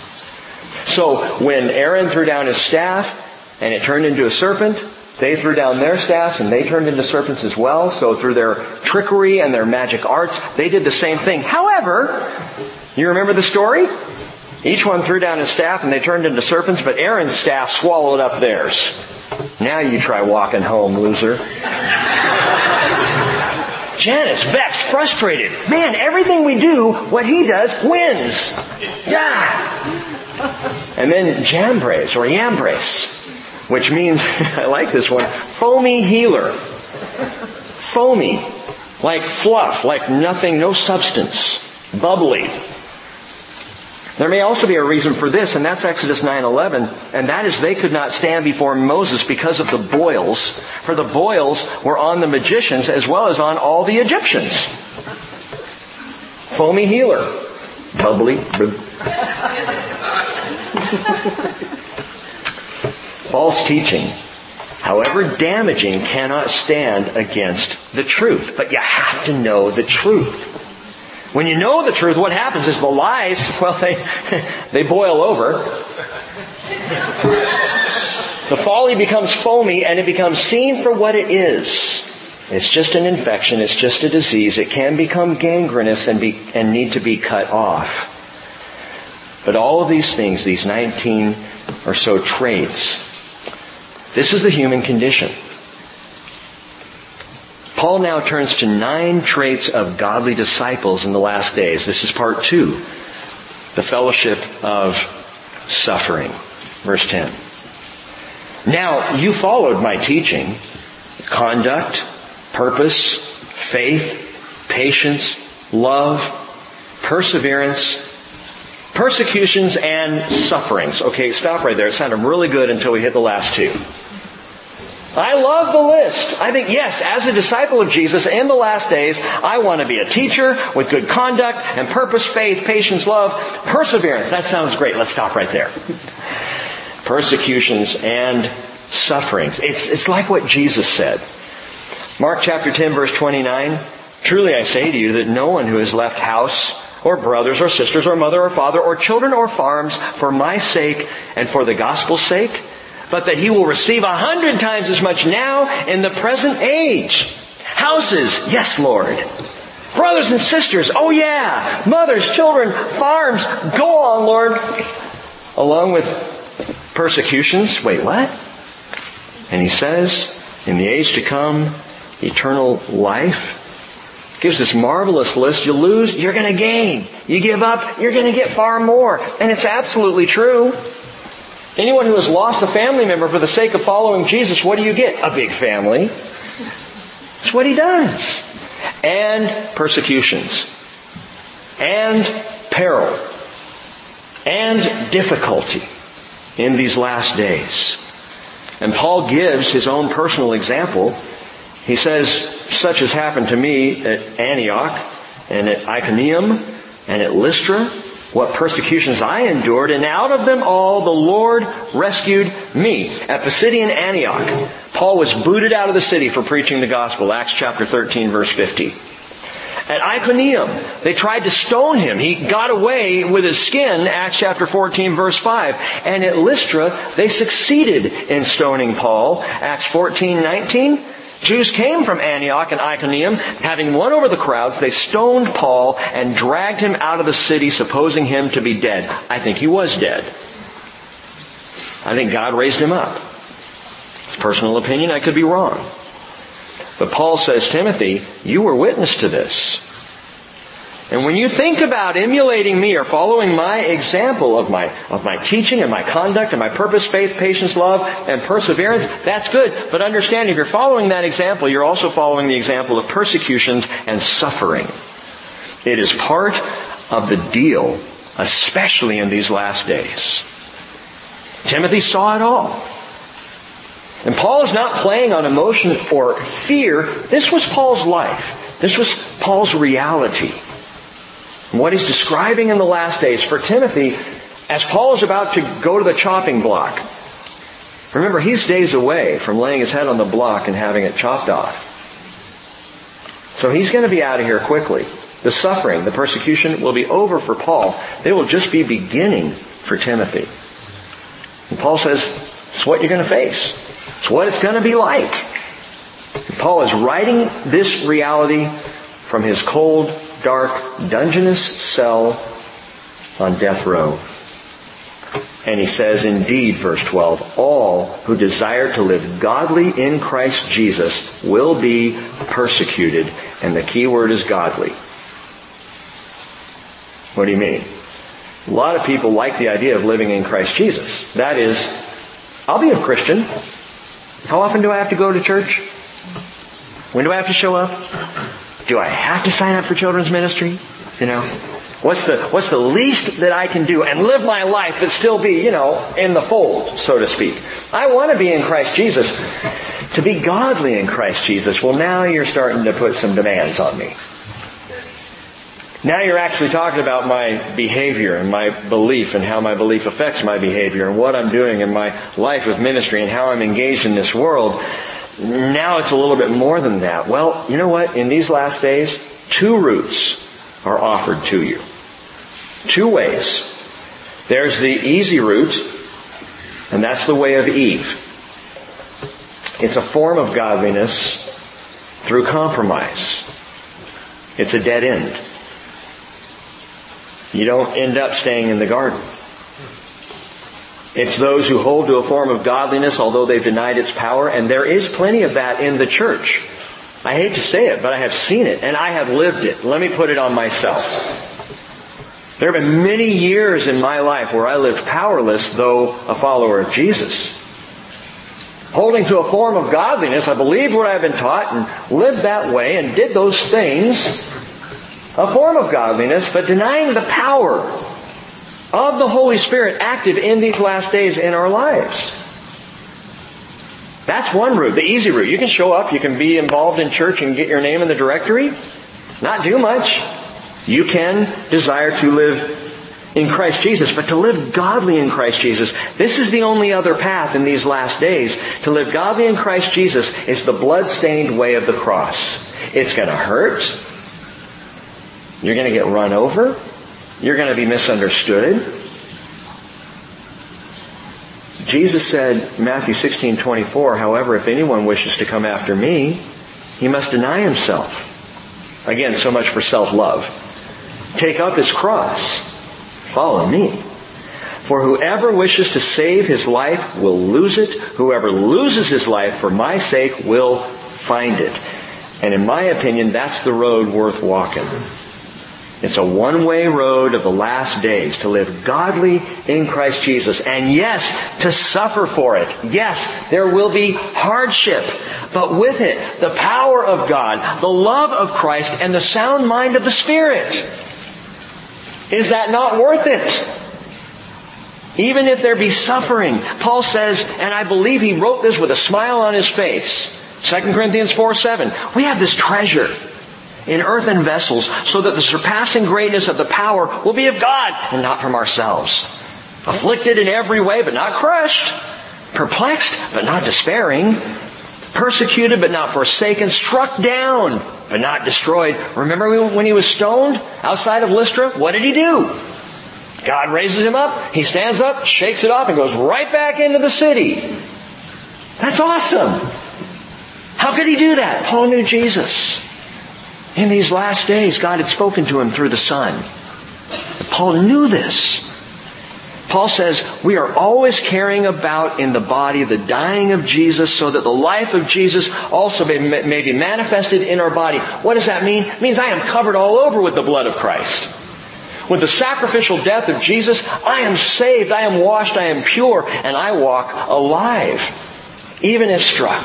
So when Aaron threw down his staff and it turned into a serpent, they threw down their staffs and they turned into serpents as well. So through their trickery and their magic arts, they did the same thing. However, you remember the story? Each one threw down his staff and they turned into serpents, but Aaron's staff swallowed up theirs. Now you try walking home, loser. Jannes, vexed, frustrated. Man, everything we do, what he does, wins. Yeah. And then Jambres or Yambres, which means, I like this one, foamy healer. Foamy. Like fluff, like nothing, no substance. Bubbly. There may also be a reason for this, and that's Exodus 9:11, and that is they could not stand before Moses because of the boils, for the boils were on the magicians as well as on all the Egyptians. Foamy healer, bubbly. False teaching, however damaging, cannot stand against the truth. But you have to know the truth. When you know the truth, what happens is the lies, well, they, they boil over. The folly becomes foamy and it becomes seen for what it is. It's just an infection. It's just a disease. It can become gangrenous and, be, and need to be cut off. But all of these things, these 19 or so traits, this is the human condition. Paul now turns to nine traits of godly disciples in the last days. This is part two. The fellowship of suffering. Verse 10. Now, you followed my teaching, conduct, purpose, faith, patience, love, perseverance, persecutions, and sufferings. Okay, stop right there. It sounded really good until we hit the last two. I love the list. I think, yes, as a disciple of Jesus in the last days, I want to be a teacher with good conduct and purpose, faith, patience, love, perseverance. That sounds great. Let's stop right there. Persecutions and sufferings. It's, it's like what Jesus said. Mark chapter 10 verse 29. Truly I say to you that no one who has left house or brothers or sisters or mother or father or children or farms for my sake and for the gospel's sake but that he will receive a hundred times as much now in the present age. Houses, yes Lord. Brothers and sisters, oh yeah. Mothers, children, farms, go on Lord. Along with persecutions, wait what? And he says, in the age to come, eternal life. Gives this marvelous list. You lose, you're gonna gain. You give up, you're gonna get far more. And it's absolutely true. Anyone who has lost a family member for the sake of following Jesus, what do you get? A big family. That's what he does. And persecutions. And peril. And difficulty in these last days. And Paul gives his own personal example. He says, such has happened to me at Antioch and at Iconium and at Lystra what persecutions I endured, and out of them all the Lord rescued me. At Pisidian Antioch, Paul was booted out of the city for preaching the gospel, Acts chapter 13 verse 50. At Iconium, they tried to stone him. He got away with his skin, Acts chapter 14 verse 5. And at Lystra, they succeeded in stoning Paul, Acts 14, 19. Jews came from Antioch and Iconium. Having won over the crowds, they stoned Paul and dragged him out of the city, supposing him to be dead. I think he was dead. I think God raised him up. Personal opinion, I could be wrong. But Paul says, Timothy, you were witness to this. And when you think about emulating me or following my example of my, of my teaching and my conduct and my purpose, faith, patience, love, and perseverance, that's good. But understand, if you're following that example, you're also following the example of persecutions and suffering. It is part of the deal, especially in these last days. Timothy saw it all. And Paul is not playing on emotion or fear. This was Paul's life. This was Paul's reality. What he's describing in the last days for Timothy, as Paul is about to go to the chopping block, remember he's days away from laying his head on the block and having it chopped off. So he's going to be out of here quickly. The suffering, the persecution will be over for Paul. They will just be beginning for Timothy. And Paul says, it's what you're going to face. It's what it's going to be like. And Paul is writing this reality from his cold, dark, dungeonous cell on death row. And he says, indeed, verse 12, all who desire to live godly in Christ Jesus will be persecuted. And the key word is godly. What do you mean? A lot of people like the idea of living in Christ Jesus. That is, I'll be a Christian. How often do I have to go to church? When do I have to show up? Do I have to sign up for children's ministry? You know, what's the, what's the least that I can do and live my life but still be, you know, in the fold, so to speak? I want to be in Christ Jesus. To be godly in Christ Jesus, well now you're starting to put some demands on me. Now you're actually talking about my behavior and my belief and how my belief affects my behavior and what I'm doing in my life with ministry and how I'm engaged in this world. Now it's a little bit more than that. Well, you know what? In these last days, two routes are offered to you. Two ways. There's the easy route, and that's the way of Eve. It's a form of godliness through compromise. It's a dead end. You don't end up staying in the garden. It's those who hold to a form of godliness although they've denied its power, and there is plenty of that in the church. I hate to say it, but I have seen it and I have lived it. Let me put it on myself. There have been many years in my life where I lived powerless, though a follower of Jesus. Holding to a form of godliness, I believed what I've been taught and lived that way and did those things. A form of godliness, but denying the power of the Holy Spirit active in these last days in our lives. That's one route, the easy route. You can show up, you can be involved in church and get your name in the directory, not do much. You can desire to live in Christ Jesus, but to live godly in Christ Jesus, this is the only other path in these last days. To live godly in Christ Jesus is the blood-stained way of the cross. It's gonna hurt. You're gonna get run over. You're gonna be misunderstood. Jesus said, Matthew 16, 24, however, if anyone wishes to come after me, he must deny himself. Again, so much for self-love. Take up his cross. Follow me. For whoever wishes to save his life will lose it. Whoever loses his life for my sake will find it. And in my opinion, that's the road worth walking. It's a one-way road of the last days to live godly in Christ Jesus. And yes, to suffer for it. Yes, there will be hardship. But with it, the power of God, the love of Christ, and the sound mind of the Spirit. Is that not worth it? Even if there be suffering. Paul says, and I believe he wrote this with a smile on his face. 2 Corinthians 4, 7. We have this treasure in earthen vessels so that the surpassing greatness of the power will be of God and not from ourselves. Afflicted in every way but not crushed. Perplexed but not despairing. Persecuted but not forsaken. Struck down but not destroyed. Remember when he was stoned outside of Lystra? What did he do? God raises him up, he stands up, shakes it off, and goes right back into the city. That's awesome. How could he do that? Paul knew Jesus. In these last days, God had spoken to him through the Son. Paul knew this. Paul says, we are always carrying about in the body the dying of Jesus so that the life of Jesus also may, be manifested in our body. What does that mean? It means I am covered all over with the blood of Christ. With the sacrificial death of Jesus, I am saved, I am washed, I am pure, and I walk alive. Even if struck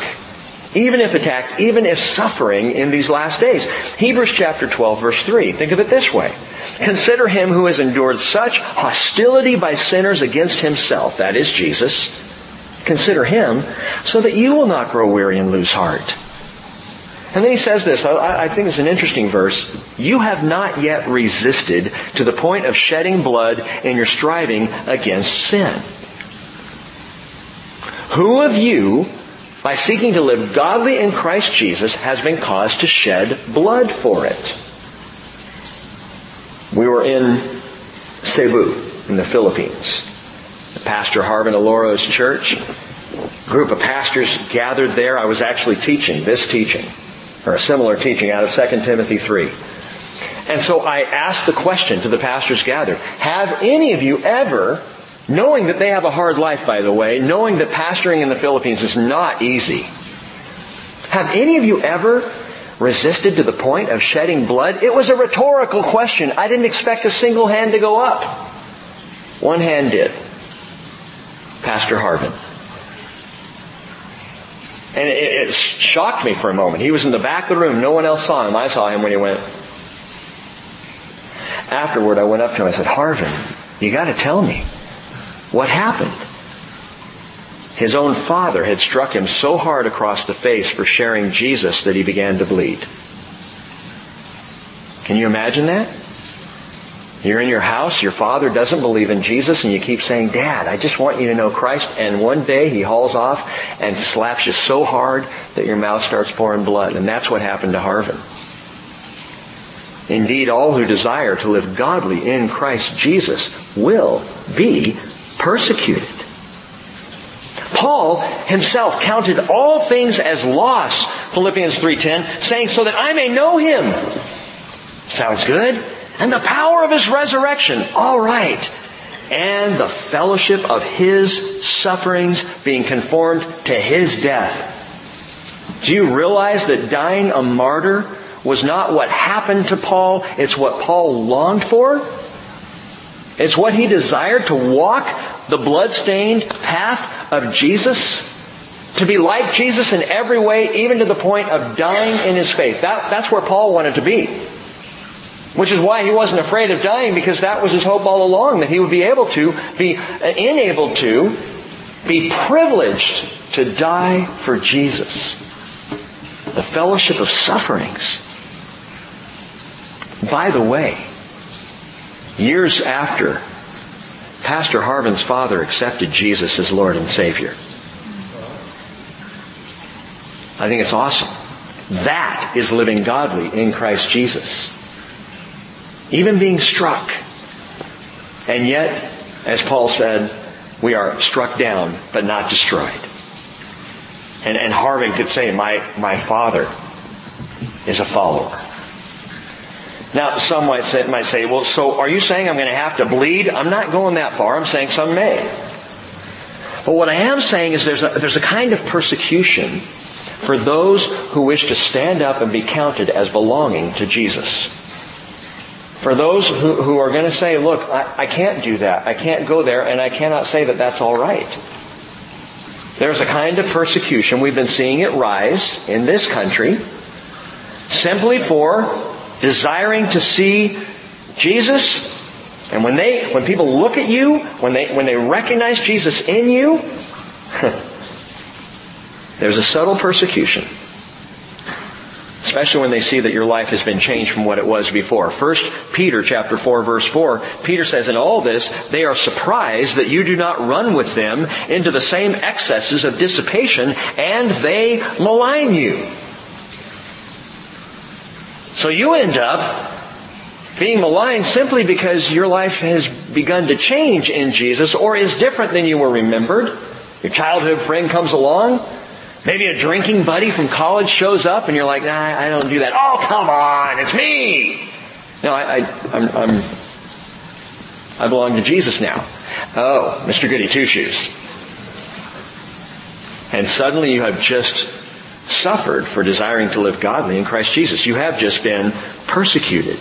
even if attacked, even if suffering in these last days. Hebrews chapter 12 verse 3. Think of it this way. Consider him who has endured such hostility by sinners against himself, that is Jesus. Consider him so that you will not grow weary and lose heart. And then he says this, I, I think it's an interesting verse. You have not yet resisted to the point of shedding blood in your striving against sin. Who of you by seeking to live godly in Christ Jesus has been caused to shed blood for it. We were in Cebu in the Philippines. Pastor Harvin Aloro's church, a group of pastors gathered there. I was actually teaching this teaching, or a similar teaching out of 2 Timothy 3. And so I asked the question to the pastors gathered, have any of you ever Knowing that they have a hard life, by the way, knowing that pastoring in the Philippines is not easy. Have any of you ever resisted to the point of shedding blood? It was a rhetorical question. I didn't expect a single hand to go up. One hand did. Pastor Harvin. And it, it, shocked me for a moment. He was in the back of the room. No one else saw him. I saw him when he went. Afterward, I went up to him. I said, Harvin, you gotta tell me. What happened? His own father had struck him so hard across the face for sharing Jesus that he began to bleed. Can you imagine that? You're in your house, your father doesn't believe in Jesus, and you keep saying, Dad, I just want you to know Christ, and one day he hauls off and slaps you so hard that your mouth starts pouring blood. And that's what happened to Harvin. Indeed, all who desire to live godly in Christ Jesus will be persecuted. Paul himself counted all things as loss, Philippians 3.10, saying, so that I may know him. Sounds good. And the power of his resurrection. All right. And the fellowship of his sufferings being conformed to his death. Do you realize that dying a martyr was not what happened to Paul, it's what Paul longed for? It's what he desired to walk the blood-stained path of Jesus. To be like Jesus in every way, even to the point of dying in his faith. That, that's where Paul wanted to be. Which is why he wasn't afraid of dying because that was his hope all along, that he would be able to, be enabled to, be privileged to die for Jesus. The fellowship of sufferings. By the way, years after Pastor Harvin's father accepted Jesus as Lord and Savior. I think it's awesome. That is living godly in Christ Jesus. Even being struck. And yet, as Paul said, we are struck down, but not destroyed. And, and Harvin could say, my, my father is a follower. Now, some might say, might say, well, so are you saying I'm going to have to bleed? I'm not going that far. I'm saying some may. But what I am saying is there's a, there's a kind of persecution for those who wish to stand up and be counted as belonging to Jesus. For those who, who are going to say, look, I, I can't do that. I can't go there and I cannot say that that's alright. There's a kind of persecution. We've been seeing it rise in this country simply for desiring to see Jesus. And when they, when people look at you, when they, when they recognize Jesus in you, there's a subtle persecution. Especially when they see that your life has been changed from what it was before. First Peter chapter 4 verse 4, Peter says, in all this, they are surprised that you do not run with them into the same excesses of dissipation and they malign you. So you end up being maligned simply because your life has begun to change in Jesus or is different than you were remembered. Your childhood friend comes along. Maybe a drinking buddy from college shows up and you're like, nah, I don't do that. Oh, come on, it's me. No, I, I, I'm, I'm, I belong to Jesus now. Oh, Mr. Goody Two Shoes. And suddenly you have just suffered for desiring to live godly in Christ Jesus. You have just been persecuted.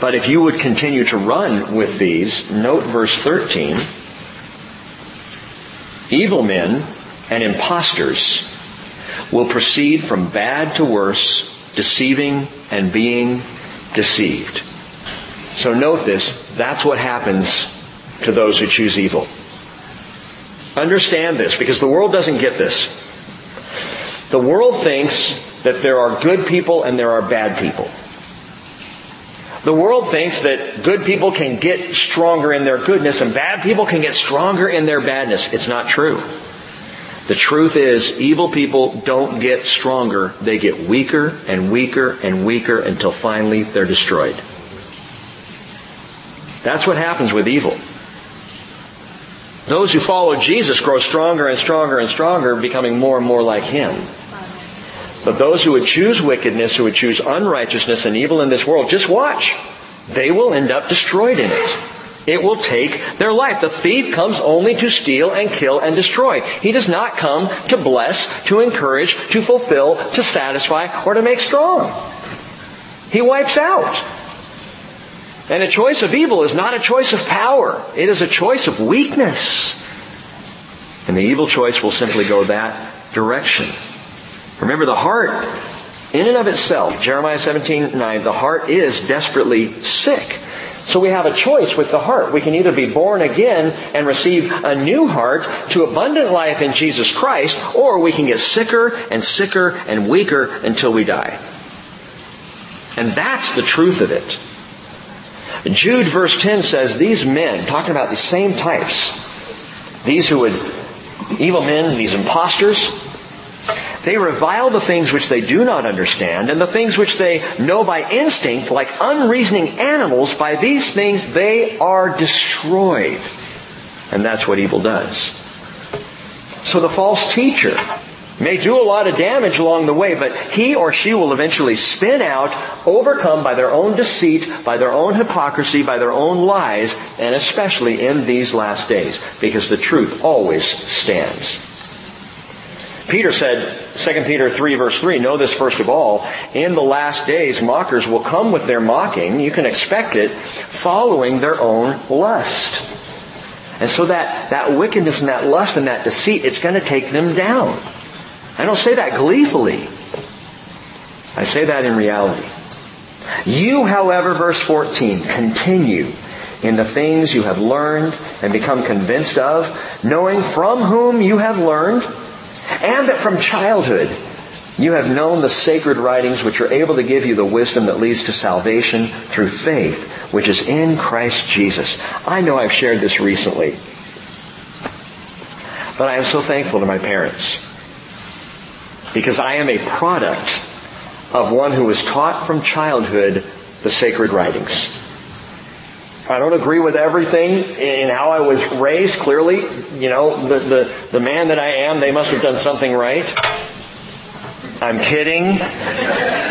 But if you would continue to run with these, note verse 13. Evil men and impostors will proceed from bad to worse, deceiving and being deceived. So note this, that's what happens to those who choose evil. Understand this because the world doesn't get this. The world thinks that there are good people and there are bad people. The world thinks that good people can get stronger in their goodness and bad people can get stronger in their badness. It's not true. The truth is, evil people don't get stronger. They get weaker and weaker and weaker until finally they're destroyed. That's what happens with evil. Those who follow Jesus grow stronger and stronger and stronger, becoming more and more like Him. But those who would choose wickedness, who would choose unrighteousness and evil in this world, just watch. They will end up destroyed in it. It will take their life. The thief comes only to steal and kill and destroy. He does not come to bless, to encourage, to fulfill, to satisfy, or to make strong. He wipes out. And a choice of evil is not a choice of power. It is a choice of weakness. And the evil choice will simply go that direction. Remember the heart, in and of itself, Jeremiah 17, 9, the heart is desperately sick. So we have a choice with the heart. We can either be born again and receive a new heart to abundant life in Jesus Christ, or we can get sicker and sicker and weaker until we die. And that's the truth of it. Jude verse 10 says these men, talking about the same types, these who would, evil men, these impostors, they revile the things which they do not understand and the things which they know by instinct like unreasoning animals, by these things they are destroyed. And that's what evil does. So the false teacher may do a lot of damage along the way, but he or she will eventually spin out, overcome by their own deceit, by their own hypocrisy, by their own lies, and especially in these last days, because the truth always stands. Peter said, 2 Peter 3 verse 3, know this first of all, in the last days mockers will come with their mocking, you can expect it, following their own lust. And so that, that wickedness and that lust and that deceit, it's going to take them down. I don't say that gleefully. I say that in reality. You, however, verse 14, continue in the things you have learned and become convinced of, knowing from whom you have learned, and that from childhood you have known the sacred writings which are able to give you the wisdom that leads to salvation through faith, which is in Christ Jesus. I know I've shared this recently, but I am so thankful to my parents because I am a product of one who was taught from childhood the sacred writings. I don't agree with everything in how I was raised, clearly. You know, the, the, the man that I am, they must have done something right. I'm kidding.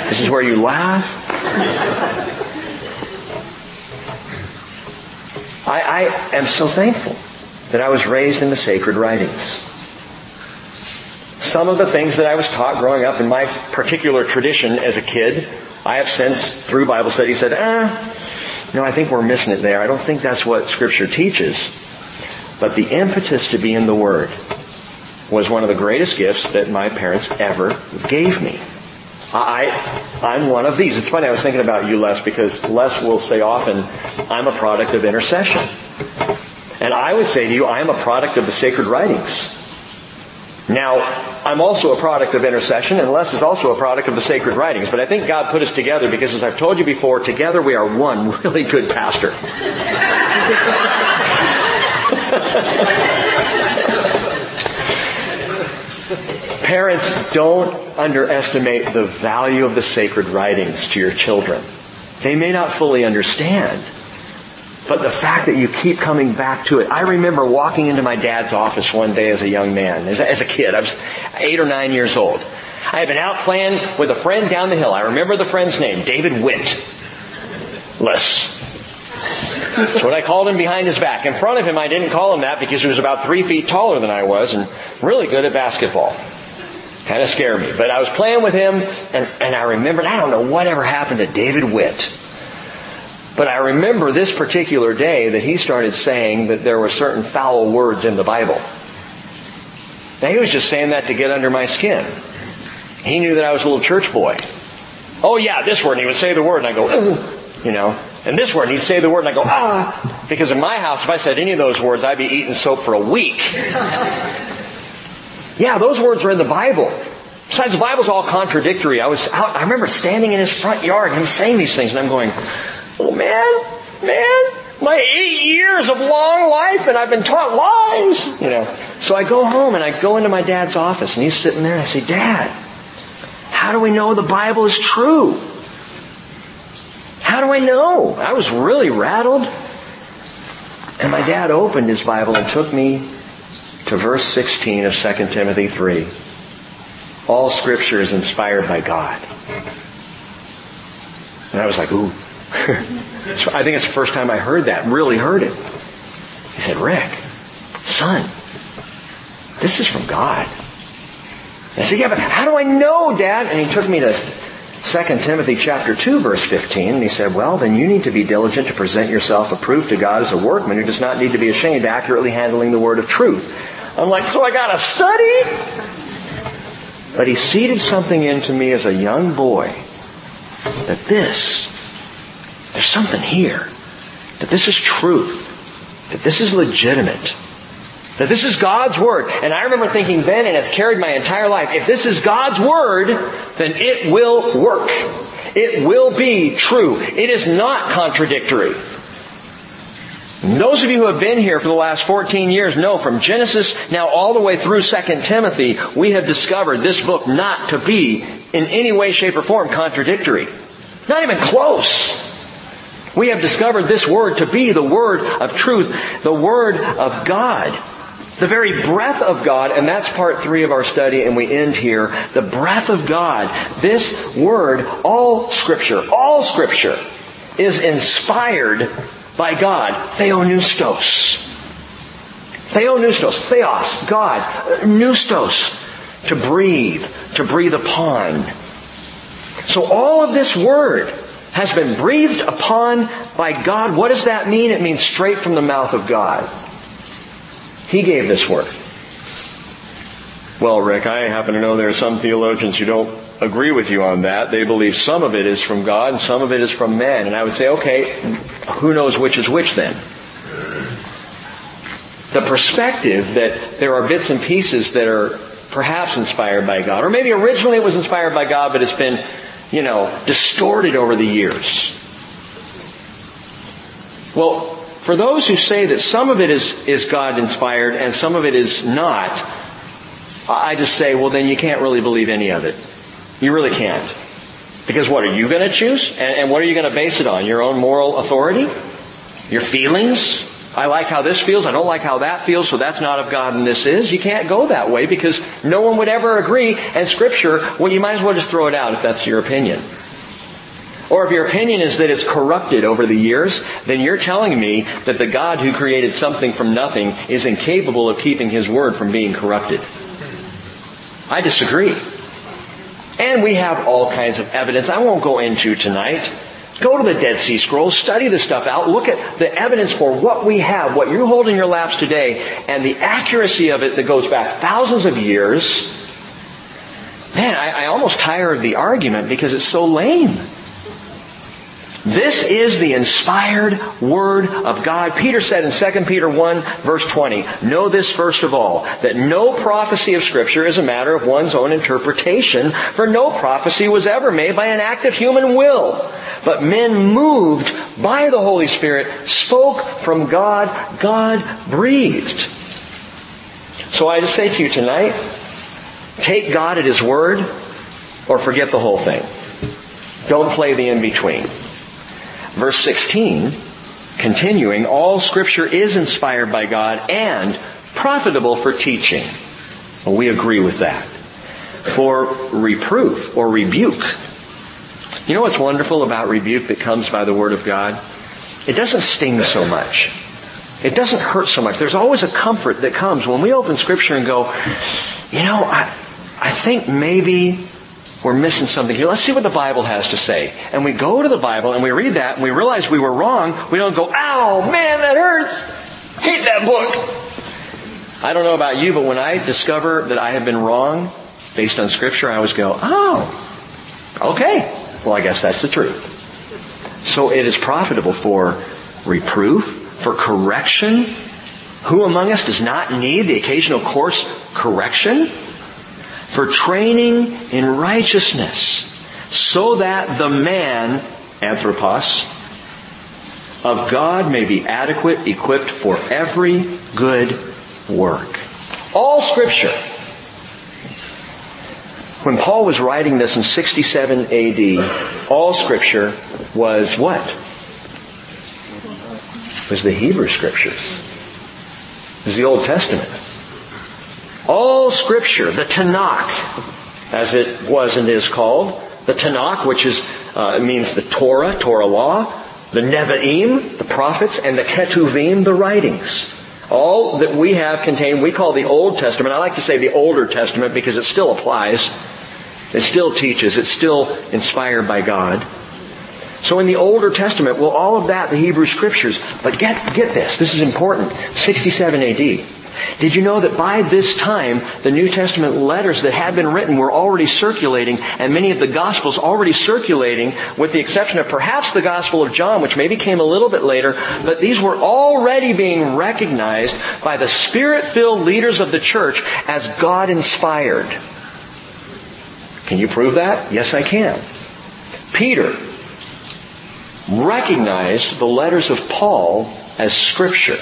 This is where you laugh. I, I am so thankful that I was raised in the sacred writings some of the things that I was taught growing up in my particular tradition as a kid, I have since, through Bible study, said, ah, no, I think we're missing it there. I don't think that's what Scripture teaches. But the impetus to be in the Word was one of the greatest gifts that my parents ever gave me. I, I'm one of these. It's funny, I was thinking about you, Les, because Les will say often, I'm a product of intercession. And I would say to you, I am a product of the sacred writings. Now, I'm also a product of intercession, and Les is also a product of the sacred writings. But I think God put us together because, as I've told you before, together we are one really good pastor. Parents, don't underestimate the value of the sacred writings to your children. They may not fully understand, but the fact that you keep coming back to it. I remember walking into my dad's office one day as a young man, as a, as a kid. I was eight or nine years old. I had been out playing with a friend down the hill. I remember the friend's name, David Witt. Les. That's what I called him behind his back. In front of him, I didn't call him that because he was about three feet taller than I was and really good at basketball. Kind of scared me. But I was playing with him and, and I remembered, I don't know whatever happened to David Witt. But I remember this particular day that he started saying that there were certain foul words in the Bible. Now he was just saying that to get under my skin. He knew that I was a little church boy. Oh yeah, this word, and he would say the word, and I go, you know. And this word, and he'd say the word, and I go, ah. Because in my house, if I said any of those words, I'd be eating soap for a week. yeah, those words are in the Bible. Besides, the Bible's all contradictory. I was out, I remember standing in his front yard, and him saying these things, and I'm going, Oh man, man, my eight years of long life and I've been taught lies. You know. So I go home and I go into my dad's office and he's sitting there and I say, Dad, how do we know the Bible is true? How do I know? I was really rattled. And my dad opened his Bible and took me to verse 16 of 2 Timothy 3. All scripture is inspired by God. And I was like, ooh, I think it's the first time I heard that, really heard it. He said, Rick, son, this is from God. I said, yeah, but how do I know, Dad? And he took me to 2 Timothy chapter 2 verse 15 and he said, well, then you need to be diligent to present yourself approved to God as a workman who does not need to be ashamed, accurately handling the word of truth. I'm like, so I gotta study? But he seeded something into me as a young boy that this there's something here. That this is truth. That this is legitimate. That this is God's Word. And I remember thinking then, and it's carried my entire life, if this is God's Word, then it will work. It will be true. It is not contradictory. And those of you who have been here for the last 14 years know from Genesis now all the way through 2 Timothy, we have discovered this book not to be in any way, shape, or form contradictory. Not even close. We have discovered this word to be the word of truth, the word of God. The very breath of God, and that's part three of our study, and we end here. The breath of God. This word, all scripture, all scripture is inspired by God. Theopneustos. Theopneustos. Theos. God. Pneustos. To breathe. To breathe upon. So all of this word has been breathed upon by God. What does that mean? It means straight from the mouth of God. He gave this word. Well, Rick, I happen to know there are some theologians who don't agree with you on that. They believe some of it is from God and some of it is from men. And I would say, okay, who knows which is which then? The perspective that there are bits and pieces that are perhaps inspired by God, or maybe originally it was inspired by God, but it's been, you know, distorted over the years. Well, for those who say that some of it is, is God inspired and some of it is not, I just say, well then you can't really believe any of it. You really can't. Because what are you going to choose? And, and what are you going to base it on? Your own moral authority? Your feelings? I like how this feels, I don't like how that feels, so that's not of God and this is. You can't go that way because no one would ever agree and scripture, well you might as well just throw it out if that's your opinion. Or if your opinion is that it's corrupted over the years, then you're telling me that the God who created something from nothing is incapable of keeping His Word from being corrupted. I disagree. And we have all kinds of evidence I won't go into tonight. Go to the Dead Sea Scrolls, study the stuff out, look at the evidence for what we have, what you hold in your laps today, and the accuracy of it that goes back thousands of years. Man, I, I almost tire of the argument because it's so lame. This is the inspired Word of God. Peter said in 2 Peter 1 verse 20, Know this first of all, that no prophecy of Scripture is a matter of one's own interpretation, for no prophecy was ever made by an act of human will. But men moved by the Holy Spirit spoke from God, God breathed. So I just say to you tonight, take God at His Word, or forget the whole thing. Don't play the in-between. Verse 16, continuing, all scripture is inspired by God and profitable for teaching. Well, we agree with that. For reproof or rebuke. You know what's wonderful about rebuke that comes by the Word of God? It doesn't sting so much. It doesn't hurt so much. There's always a comfort that comes when we open Scripture and go, you know, I, I think maybe we're missing something here. Let's see what the Bible has to say. And we go to the Bible and we read that and we realize we were wrong. We don't go, ow, man, that hurts. Hate that book. I don't know about you, but when I discover that I have been wrong based on scripture, I always go, oh, okay. Well, I guess that's the truth. So it is profitable for reproof, for correction. Who among us does not need the occasional course correction? For training in righteousness, so that the man, anthropos, of God may be adequate, equipped for every good work. All scripture. When Paul was writing this in 67 AD, all scripture was what? It was the Hebrew scriptures. It was the Old Testament. All scripture, the Tanakh, as it was and is called, the Tanakh, which is, uh, means the Torah, Torah law, the Nevi'im, the prophets, and the Ketuvim, the writings. All that we have contained, we call the Old Testament. I like to say the Older Testament because it still applies. It still teaches. It's still inspired by God. So in the Older Testament, well, all of that, the Hebrew Scriptures. But get, get this. This is important. 67 AD. Did you know that by this time, the New Testament letters that had been written were already circulating, and many of the Gospels already circulating, with the exception of perhaps the Gospel of John, which maybe came a little bit later, but these were already being recognized by the Spirit-filled leaders of the church as God-inspired. Can you prove that? Yes, I can. Peter recognized the letters of Paul as Scripture.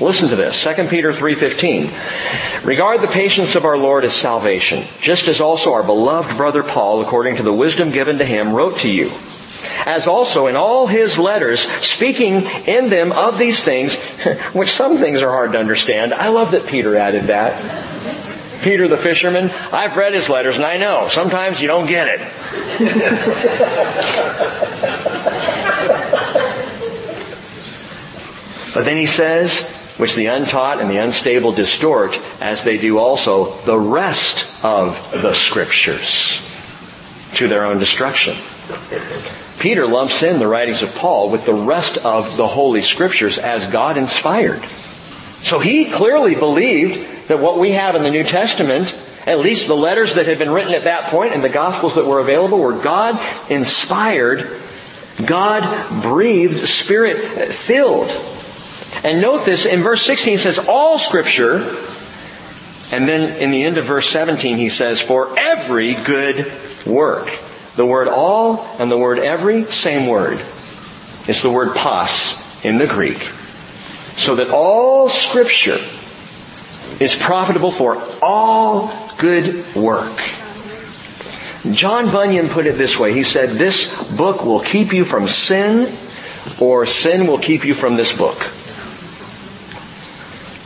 Listen to this, 2 Peter 3.15. Regard the patience of our Lord as salvation, just as also our beloved brother Paul, according to the wisdom given to him, wrote to you. as also in all his letters, speaking in them of these things, which some things are hard to understand. I love that Peter added that. Peter the fisherman, I've read his letters and I know, sometimes you don't get it. but then he says, which the untaught and the unstable distort, as they do also the rest of the scriptures to their own destruction. Peter lumps in the writings of Paul with the rest of the Holy Scriptures as God inspired. So he clearly believed that what we have in the New Testament, at least the letters that had been written at that point and the Gospels that were available, were God inspired, God breathed, Spirit filled. And note this, in verse 16 he says, all Scripture, and then in the end of verse 17 he says, for every good work. The word all and the word every, same word. It's the word pas in the Greek. So that all scripture is profitable for all good work. John Bunyan put it this way. He said, this book will keep you from sin or sin will keep you from this book.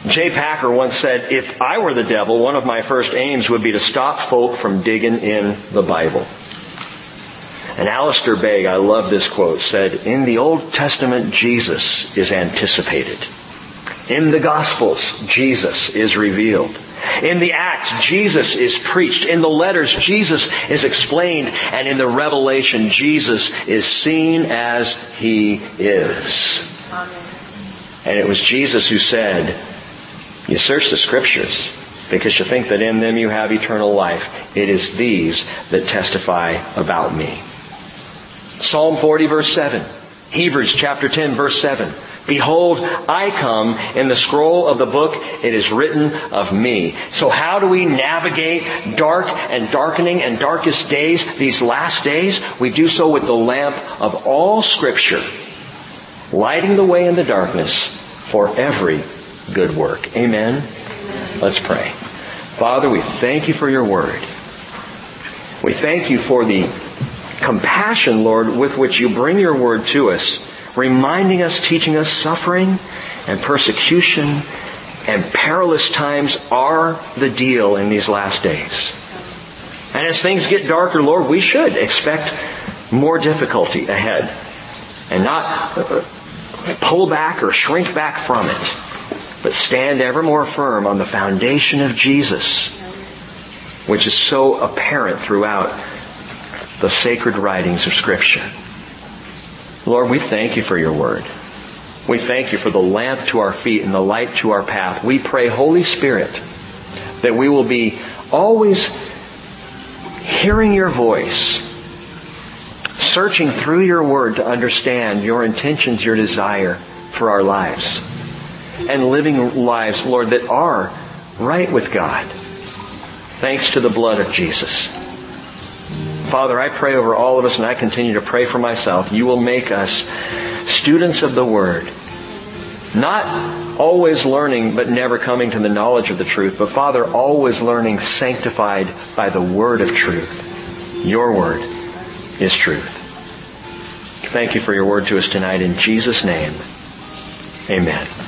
J. Packer once said, if I were the devil, one of my first aims would be to stop folk from digging in the Bible. And Alistair Begg, I love this quote, said, in the Old Testament, Jesus is anticipated. In the Gospels, Jesus is revealed. In the Acts, Jesus is preached. In the letters, Jesus is explained. And in the Revelation, Jesus is seen as He is. Amen. And it was Jesus who said, you search the scriptures because you think that in them you have eternal life. It is these that testify about me. Psalm 40 verse 7. Hebrews chapter 10 verse 7. Behold, I come in the scroll of the book. It is written of me. So how do we navigate dark and darkening and darkest days, these last days? We do so with the lamp of all scripture, lighting the way in the darkness for every good work. Amen? Let's pray. Father, we thank you for your word. We thank you for the compassion, Lord, with which you bring your word to us, reminding us, teaching us suffering and persecution and perilous times are the deal in these last days. And as things get darker, Lord, we should expect more difficulty ahead and not pull back or shrink back from it, but stand ever more firm on the foundation of Jesus, which is so apparent throughout the sacred writings of Scripture. Lord, we thank you for your word. We thank you for the lamp to our feet and the light to our path. We pray, Holy Spirit, that we will be always hearing your voice, searching through your word to understand your intentions, your desire for our lives, and living lives, Lord, that are right with God. Thanks to the blood of Jesus. Father, I pray over all of us and I continue to pray for myself. You will make us students of the Word. Not always learning but never coming to the knowledge of the truth, but Father, always learning sanctified by the Word of truth. Your Word is truth. Thank you for your Word to us tonight in Jesus' name. Amen.